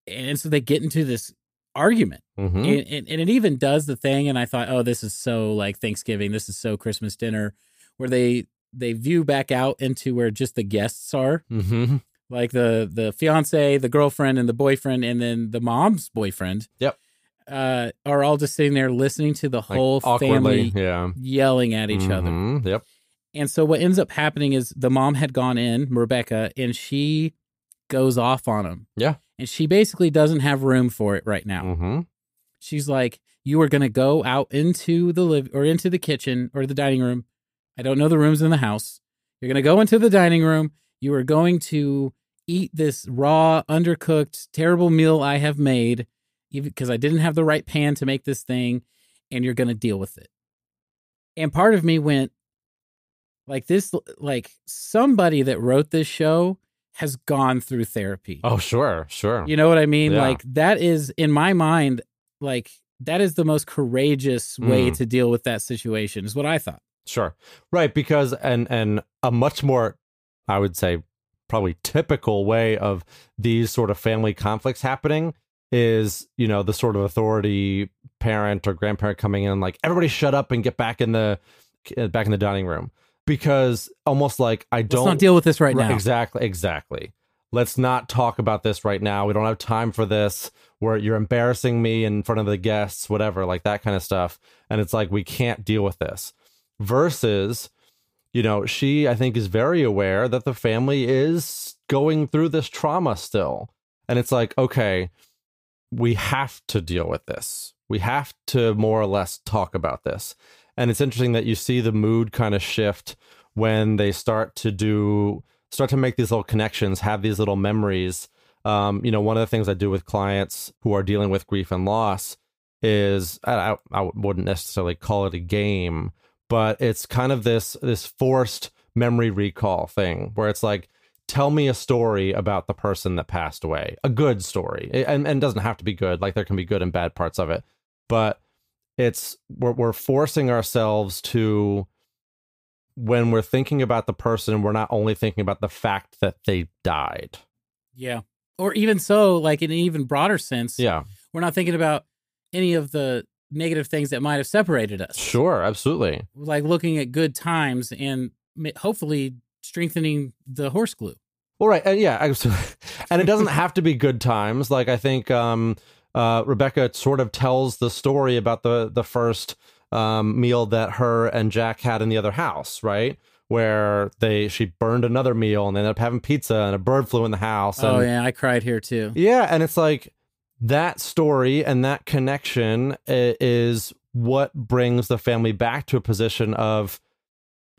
and so they get into this argument. Hmm and, and, and it even does the thing and i thought oh this is so like thanksgiving. This is so christmas dinner where they they view back out into where just the guests are. Hmm like the the fiance the girlfriend and the boyfriend and then the mom's boyfriend Yep. uh are all just sitting there listening to the Like, whole awkwardly, family yeah. yelling at each other. Mhm, Yep. and so what ends up happening is the mom had gone in, Rebecca, and she goes off on him. Yeah. And she basically doesn't have room for it right now. hmm She's like, "You are going to go out into the live or into the kitchen or the dining room. I don't know the rooms in the house. You're going to go into the dining room. You are going to eat this raw, undercooked, terrible meal I have made even because I didn't have the right pan to make this thing, and you're going to deal with it." And part of me went, like this, like somebody that wrote this show has gone through therapy. Oh, sure, sure. You know what I mean? Yeah. Like that is in my mind, like that is the most courageous way Mm. to deal with that situation. Is what I thought. Sure. Right, because and and a much more I would say probably typical way of these sort of family conflicts happening is, you know, the sort of authority parent or grandparent coming in like everybody shut up and get back in the uh, back in the dining room because almost like I Let's don't deal with this Right, now. Exactly, exactly. Let's not talk about this right now. We don't have time for this. Where you're embarrassing me in front of the guests, whatever, like that kind of stuff. And it's like we can't deal with this. Versus, you know, she I think is very aware that the family is going through this trauma still. And it's like, okay, we have to deal with this. We have to more or less talk about this. And it's interesting that you see the mood kind of shift when they start to do start to make these little connections, have these little memories. Um, you know, one of the things I do with clients who are dealing with grief and loss is I, I, wouldn't necessarily call it a game, but it's kind of this this forced memory recall thing where it's like tell me a story about the person that passed away a good story and, and doesn't have to be good like there can be good and bad parts of it but it's we're, we're forcing ourselves to when we're thinking about the person we're not only thinking about the fact that they died Yeah. Or even so, like in an even broader sense, yeah we're not thinking about any of the negative things that might have separated us. Sure, absolutely. Like looking at good times and hopefully strengthening the horse glue. Well, right, and yeah, absolutely. and it doesn't have to be good times. Like I think um, uh, Rebecca sort of tells the story about the the first um, meal that her and Jack had in the other house, right? Where they she burned another meal and they ended up having pizza and a bird flew in the house. And, oh yeah, I cried here too. Yeah, and it's like that story and that connection is what brings the family back to a position of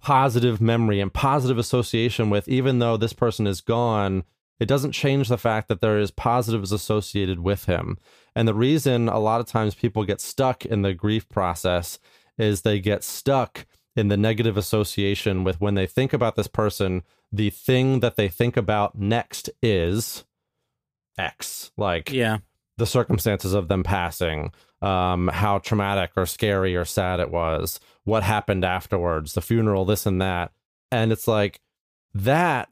positive memory and positive association with even though this person is gone it doesn't change the fact that there is positives associated with him and the reason a lot of times people get stuck in the grief process is they get stuck in the negative association with when they think about this person the thing that they think about next is x like Yeah. the circumstances of them passing, um, how traumatic or scary or sad it was, what happened afterwards, the funeral, this and that. And it's like that,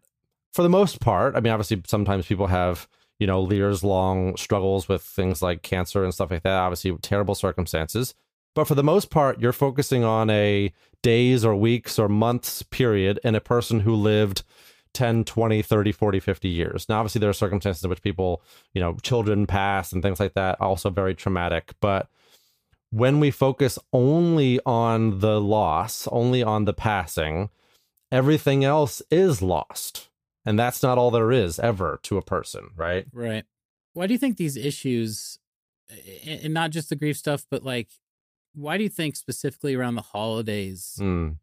for the most part, I mean, obviously, sometimes people have, you know, years long struggles with things like cancer and stuff like that, obviously, terrible circumstances. But for the most part, you're focusing on a days or weeks or months period in a person who lived 10, 20, 30, 40, 50 years. Now, obviously, there are circumstances in which people, you know, children pass and things like that, also very traumatic. But when we focus only on the loss, only on the passing, everything else is lost. And that's not all there is ever to a person, right? Right. Why do you think these issues, and not just the grief stuff, but like, why do you think specifically around the holidays Mm.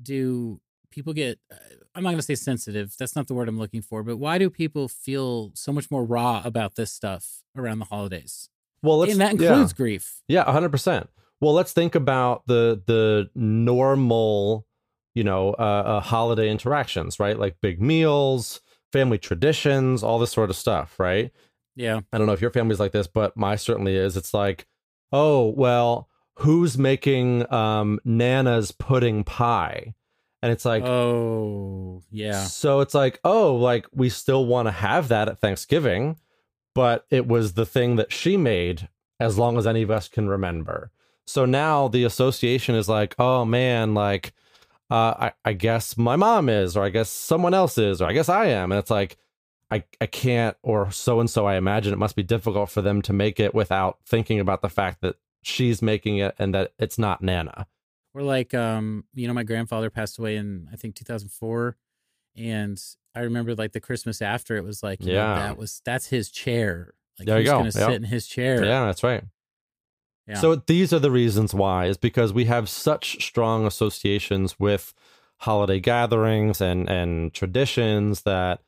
do people get? uh, I'm not going to say sensitive. That's not the word I'm looking for. But why do people feel so much more raw about this stuff around the holidays? Well, let's, and that yeah. includes grief. Yeah, hundred percent. Well, let's think about the the normal, you know, uh, uh, holiday interactions, right? Like big meals, family traditions, all this sort of stuff, right? Yeah. I don't know if your family's like this, but my certainly is. It's like, oh well, who's making um, Nana's pudding pie? And it's like, oh, yeah. so it's like, oh, like we still want to have that at Thanksgiving, but it was the thing that she made as long as any of us can remember. So now the association is like, oh man, like uh, I, I guess my mom is, or I guess someone else is, or I guess I am. And it's like, I, I can't, or so and so I imagine it must be difficult for them to make it without thinking about the fact that she's making it and that it's not Nana. We're like, um, you know, my grandfather passed away in I think 2004, and I remember like the Christmas after it was like, you know, Yeah. that was that's his chair. Like There you go. gonna Yep. sit in his chair? Yeah, that's right. Yeah. So these are the reasons why is because we have such strong associations with holiday gatherings and and traditions that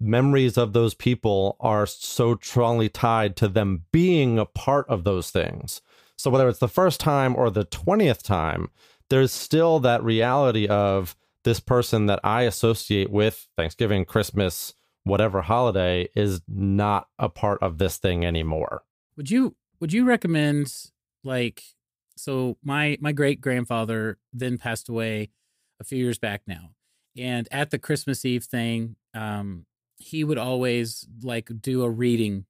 memories of those people are so strongly tied to them being a part of those things. So whether it's the first time or the 20th time, there's still that reality of this person that I associate with Thanksgiving, Christmas, whatever holiday is not a part of this thing anymore. Would you would you recommend like so my my great grandfather then passed away a few years back now. And at the Christmas Eve thing, um he would always like do a reading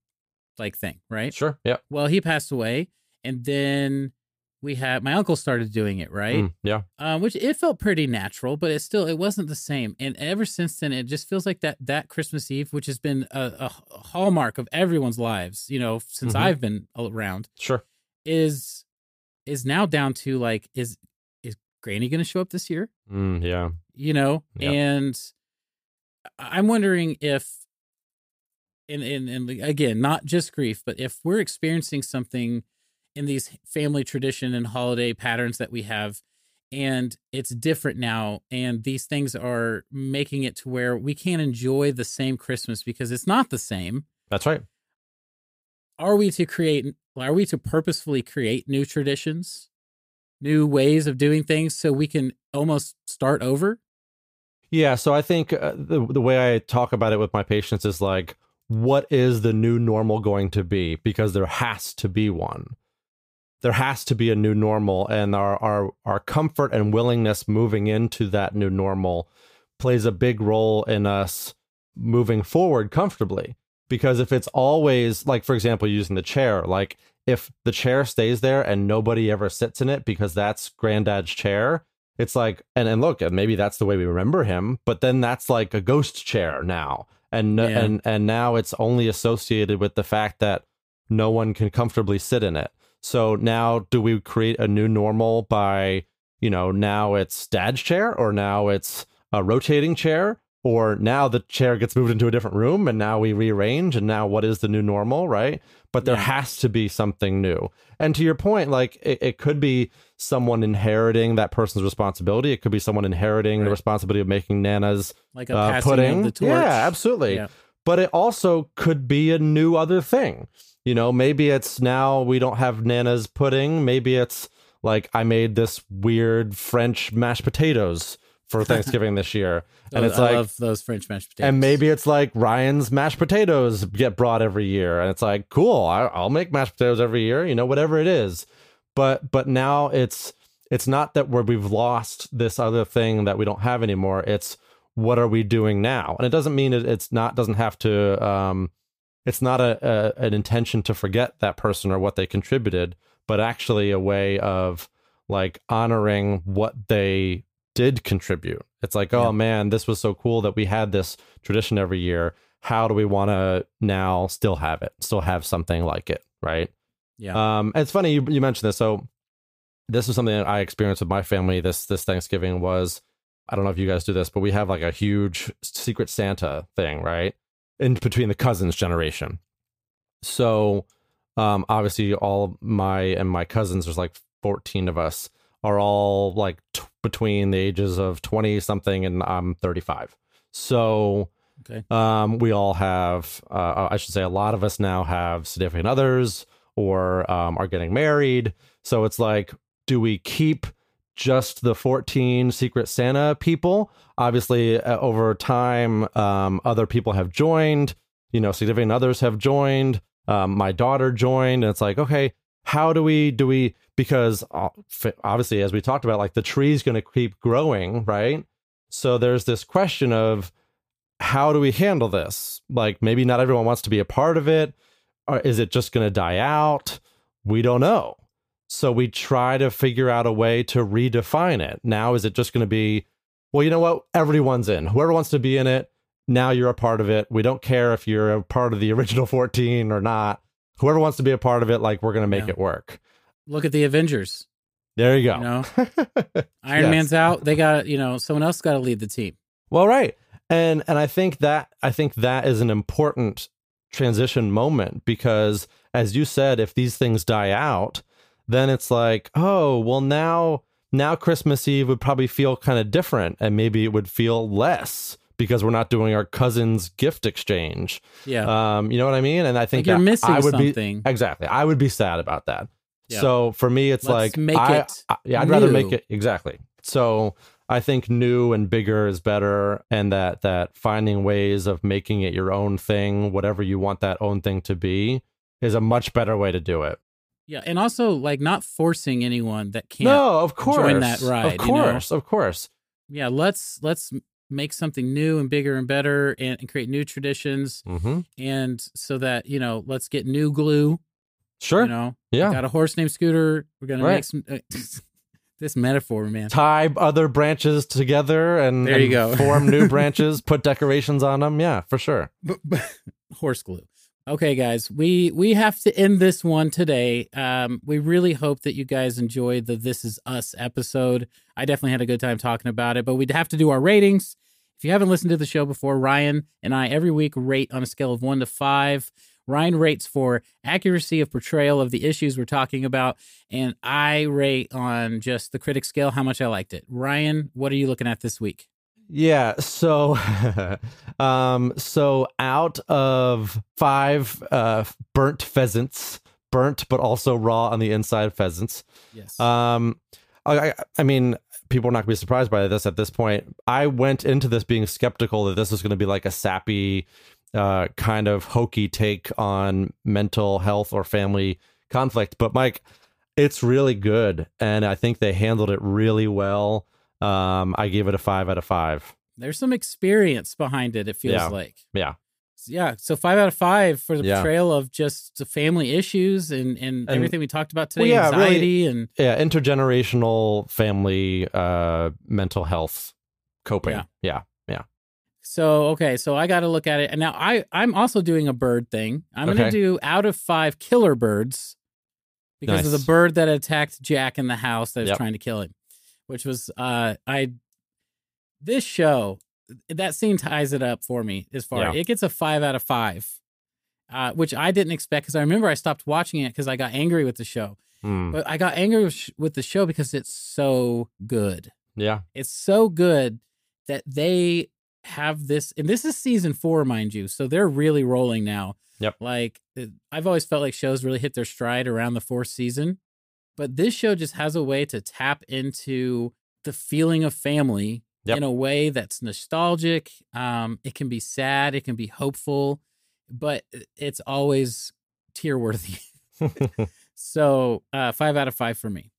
like thing, right? Sure. Yeah. Well, he passed away and then we had my uncle started doing it, right? Mm, yeah. um, which it felt pretty natural, but it still it wasn't the same. And ever since then, it just feels like that that Christmas Eve, which has been a, a hallmark of everyone's lives, you know, since Mhm. I've been around, Sure. is is now down to like is is Granny going to show up this year? Mm, yeah. You know, Yep. and I'm wondering if. And, and and again, not just grief, but if we're experiencing something in these family tradition and holiday patterns that we have and it's different now and these things are making it to where we can't enjoy the same christmas because it's not the same That's right. are we to create are we to purposefully create new traditions new ways of doing things so we can almost start over Yeah. So I think uh, the the way I talk about it with my patients is like, what is the new normal going to be? Because there has to be one. There has to be a new normal, and our our our comfort and willingness moving into that new normal plays a big role in us moving forward comfortably. Because if it's always like, for example, using the chair, like if the chair stays there and nobody ever sits in it because that's granddad's chair, it's like and and look, maybe that's the way we remember him, but then that's like a ghost chair now. And Yeah. and and now it's only associated with the fact that no one can comfortably sit in it. So now do we create a new normal by, you know, now it's dad's chair or now it's a rotating chair or now the chair gets moved into a different room and now we rearrange and now what is the new normal, right? But there Yeah. has to be something new. And to your point, like it, it could be someone inheriting that person's responsibility. It could be someone inheriting the responsibility of making Nana's Like a uh, passing pudding. of the torch. Yeah, absolutely. Yeah. But it also could be a new other thing. You know, maybe it's now we don't have Nana's pudding. Maybe it's like I made this weird French mashed potatoes for Thanksgiving this year. And Oh, it's I like love those French mashed potatoes. and maybe it's like Ryan's mashed potatoes get brought every year, and it's like, cool, I, I'll make mashed potatoes every year, you know, whatever it is. But but now it's it's not that where we've lost this other thing that we don't have anymore. It's what are we doing now? And it doesn't mean it, it's not doesn't have to. Um, it's not a, a an intention to forget that person or what they contributed, but actually a way of like honoring what they did contribute. It's like, oh man, this was so cool that we had this tradition every year. How do we want to now still have it? Still have something like it, right? yeah. Um, it's funny you, you mentioned this. So this was something that I experienced with my family this this Thanksgiving was I don't know if you guys do this, but we have like a huge secret Santa thing, right? In between the cousins generation. So um obviously all my and my cousins, there's like 14 of us, are all like t- between the ages of 20 something and I'm 35. So Okay. um, we all have, uh, I should say, a lot of us now have significant others or um, are getting married. So it's like, do we keep just the 14 Secret Santa people? Obviously, uh, over time, um, other people have joined, you know, significant others have joined. Um, my daughter joined, and it's like, okay, how do we, do we, because uh, obviously, as we talked about, like the tree's going to keep growing, right? So there's this question of, how do we handle this? Like maybe not everyone wants to be a part of it. Or is it just going to die out? We don't know. So we try to figure out a way to redefine it. Now, is it just going to be, well, you know what? Everyone's in. Whoever wants to be in it, now you're a part of it. We don't care if you're a part of the original 14 or not. Whoever wants to be a part of it, like we're going to make Yeah. it work. Look at the Avengers. There you go. You know, Iron Yes. Man's out. They got you know someone else got to lead the team. Well, right. And and I think that I think that is an important transition moment because as you said, if these things die out, then it's like, oh, well now now Christmas Eve would probably feel kind of different and maybe it would feel less because we're not doing our cousin's gift exchange. Yeah. Um, you know what I mean? And I think Like you're missing I would something. be exactly. I would be sad about that. Yeah. So for me, it's Let's like make I, it I- yeah, I'd rather make it exactly. So I think new and bigger is better, and that that finding ways of making it your own thing, whatever you want that own thing to be, is a much better way to do it. Yeah, and also like not forcing anyone that can't. no, of course, join that ride, Of you know? course, of course. Yeah, let's let's make something new and bigger and better, and, and create new traditions, hmm and so that you know, let's get new glue. Sure. You know, yeah. got a horse named Scooter. We're gonna Right. make some. Uh, this metaphor, man. Tie other branches together and, There you and go. form new branches, put decorations on them. Yeah, for sure. horse glue. Okay, guys, we we have to end this one today. Um, we really hope that you guys enjoyed the "This Is Us" episode. I definitely had a good time talking about it, but we'd have to do our ratings. If you haven't listened to the show before, Ryan and I every week rate on a scale of one to five. Ryan rates for accuracy of portrayal of the issues we're talking about, and I rate on just the critic scale how much I liked it. Ryan, what are you looking at this week? Yeah, so um so out of 5 uh burnt pheasants, burnt but also raw on the inside pheasants. Yes. Um I I- I mean people are not going to be surprised by this at this point. I went into this being skeptical that this was going to be like a sappy uh kind of hokey take on mental health or family conflict, but Mike it's really good and I think they handled it really well. Um I gave it a 5 out of 5. There's some experience behind it, it feels Yeah. like. Yeah. yeah, so five out of five for the Yeah. portrayal of just the family issues and, and, And- everything we talked about Well, today, yeah, really- anxiety and Yeah, intergenerational family uh mental health coping. Yeah. Yeah. Yeah. So okay, so I got to look at it, and now I I'm also doing a bird thing. I'm going to do out of five killer birds because of the bird that attacked Jack in the house that was Yep. trying to kill him, which was uh I this show that scene ties it up for me as far Yeah. it gets a five out of five, uh, which I didn't expect because I remember I stopped watching it because I got angry with the show, Hmm. but I got angry with, sh- with the show because it's so good Yeah. it's so good that they have this and this is season four mind you so they're really rolling now Yep. like i've always felt like shows really hit their stride around the fourth season but this show just has a way to tap into the feeling of family Yep. in a way that's nostalgic um it can be sad it can be hopeful but it's always tear worthy so uh, five out of five for me.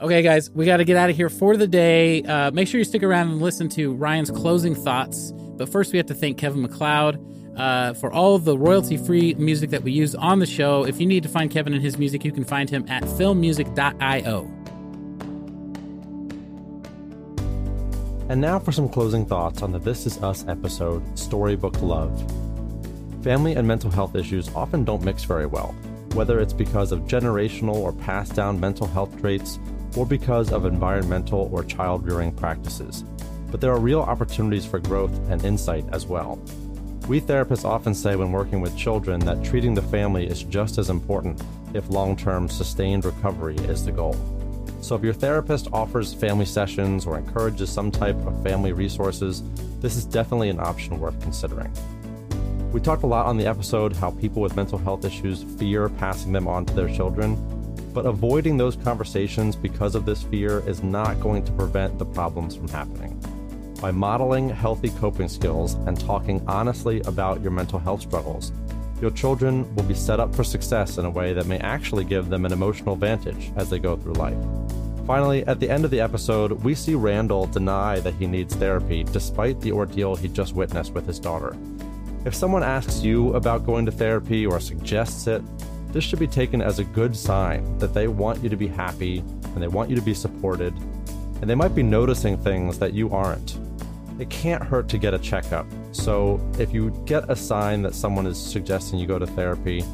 Okay, guys, we got to get out of here for the day. Uh, make sure you stick around and listen to Ryan's closing thoughts. But first, we have to thank Kevin MacLeod uh, for all of the royalty free music that we use on the show. If you need to find Kevin and his music, you can find him at filmmusic.io. And now for some closing thoughts on the This Is Us episode, Storybook Love. Family and mental health issues often don't mix very well, whether it's because of generational or passed down mental health traits or because of environmental or child rearing practices. But there are real opportunities for growth and insight as well. We therapists often say when working with children that treating the family is just as important if long term sustained recovery is the goal. So, if your therapist offers family sessions or encourages some type of family resources, this is definitely an option worth considering. We talked a lot on the episode how people with mental health issues fear passing them on to their children, but avoiding those conversations because of this fear is not going to prevent the problems from happening. By modeling healthy coping skills and talking honestly about your mental health struggles, your children will be set up for success in a way that may actually give them an emotional advantage as they go through life. Finally, at the end of the episode, we see Randall deny that he needs therapy despite the ordeal he just witnessed with his daughter. If someone asks you about going to therapy or suggests it, this should be taken as a good sign that they want you to be happy and they want you to be supported, and they might be noticing things that you aren't. It can't hurt to get a checkup, so if you get a sign that someone is suggesting you go to therapy,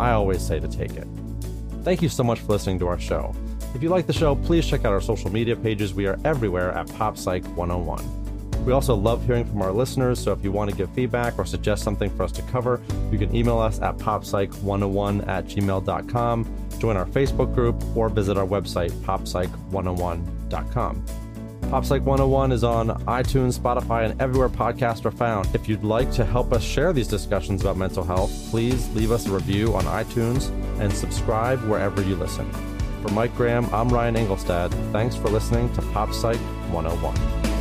I always say to take it. Thank you so much for listening to our show. If you like the show, please check out our social media pages. We are everywhere at PopPsych101. We also love hearing from our listeners, so if you want to give feedback or suggest something for us to cover, you can email us at poppsych101 at gmail.com, join our Facebook group, or visit our website, poppsych101.com. Pop Psych 101 is on iTunes, Spotify, and everywhere podcasts are found. If you'd like to help us share these discussions about mental health, please leave us a review on iTunes and subscribe wherever you listen. For Mike Graham, I'm Ryan Engelstad. Thanks for listening to Pop Psych 101.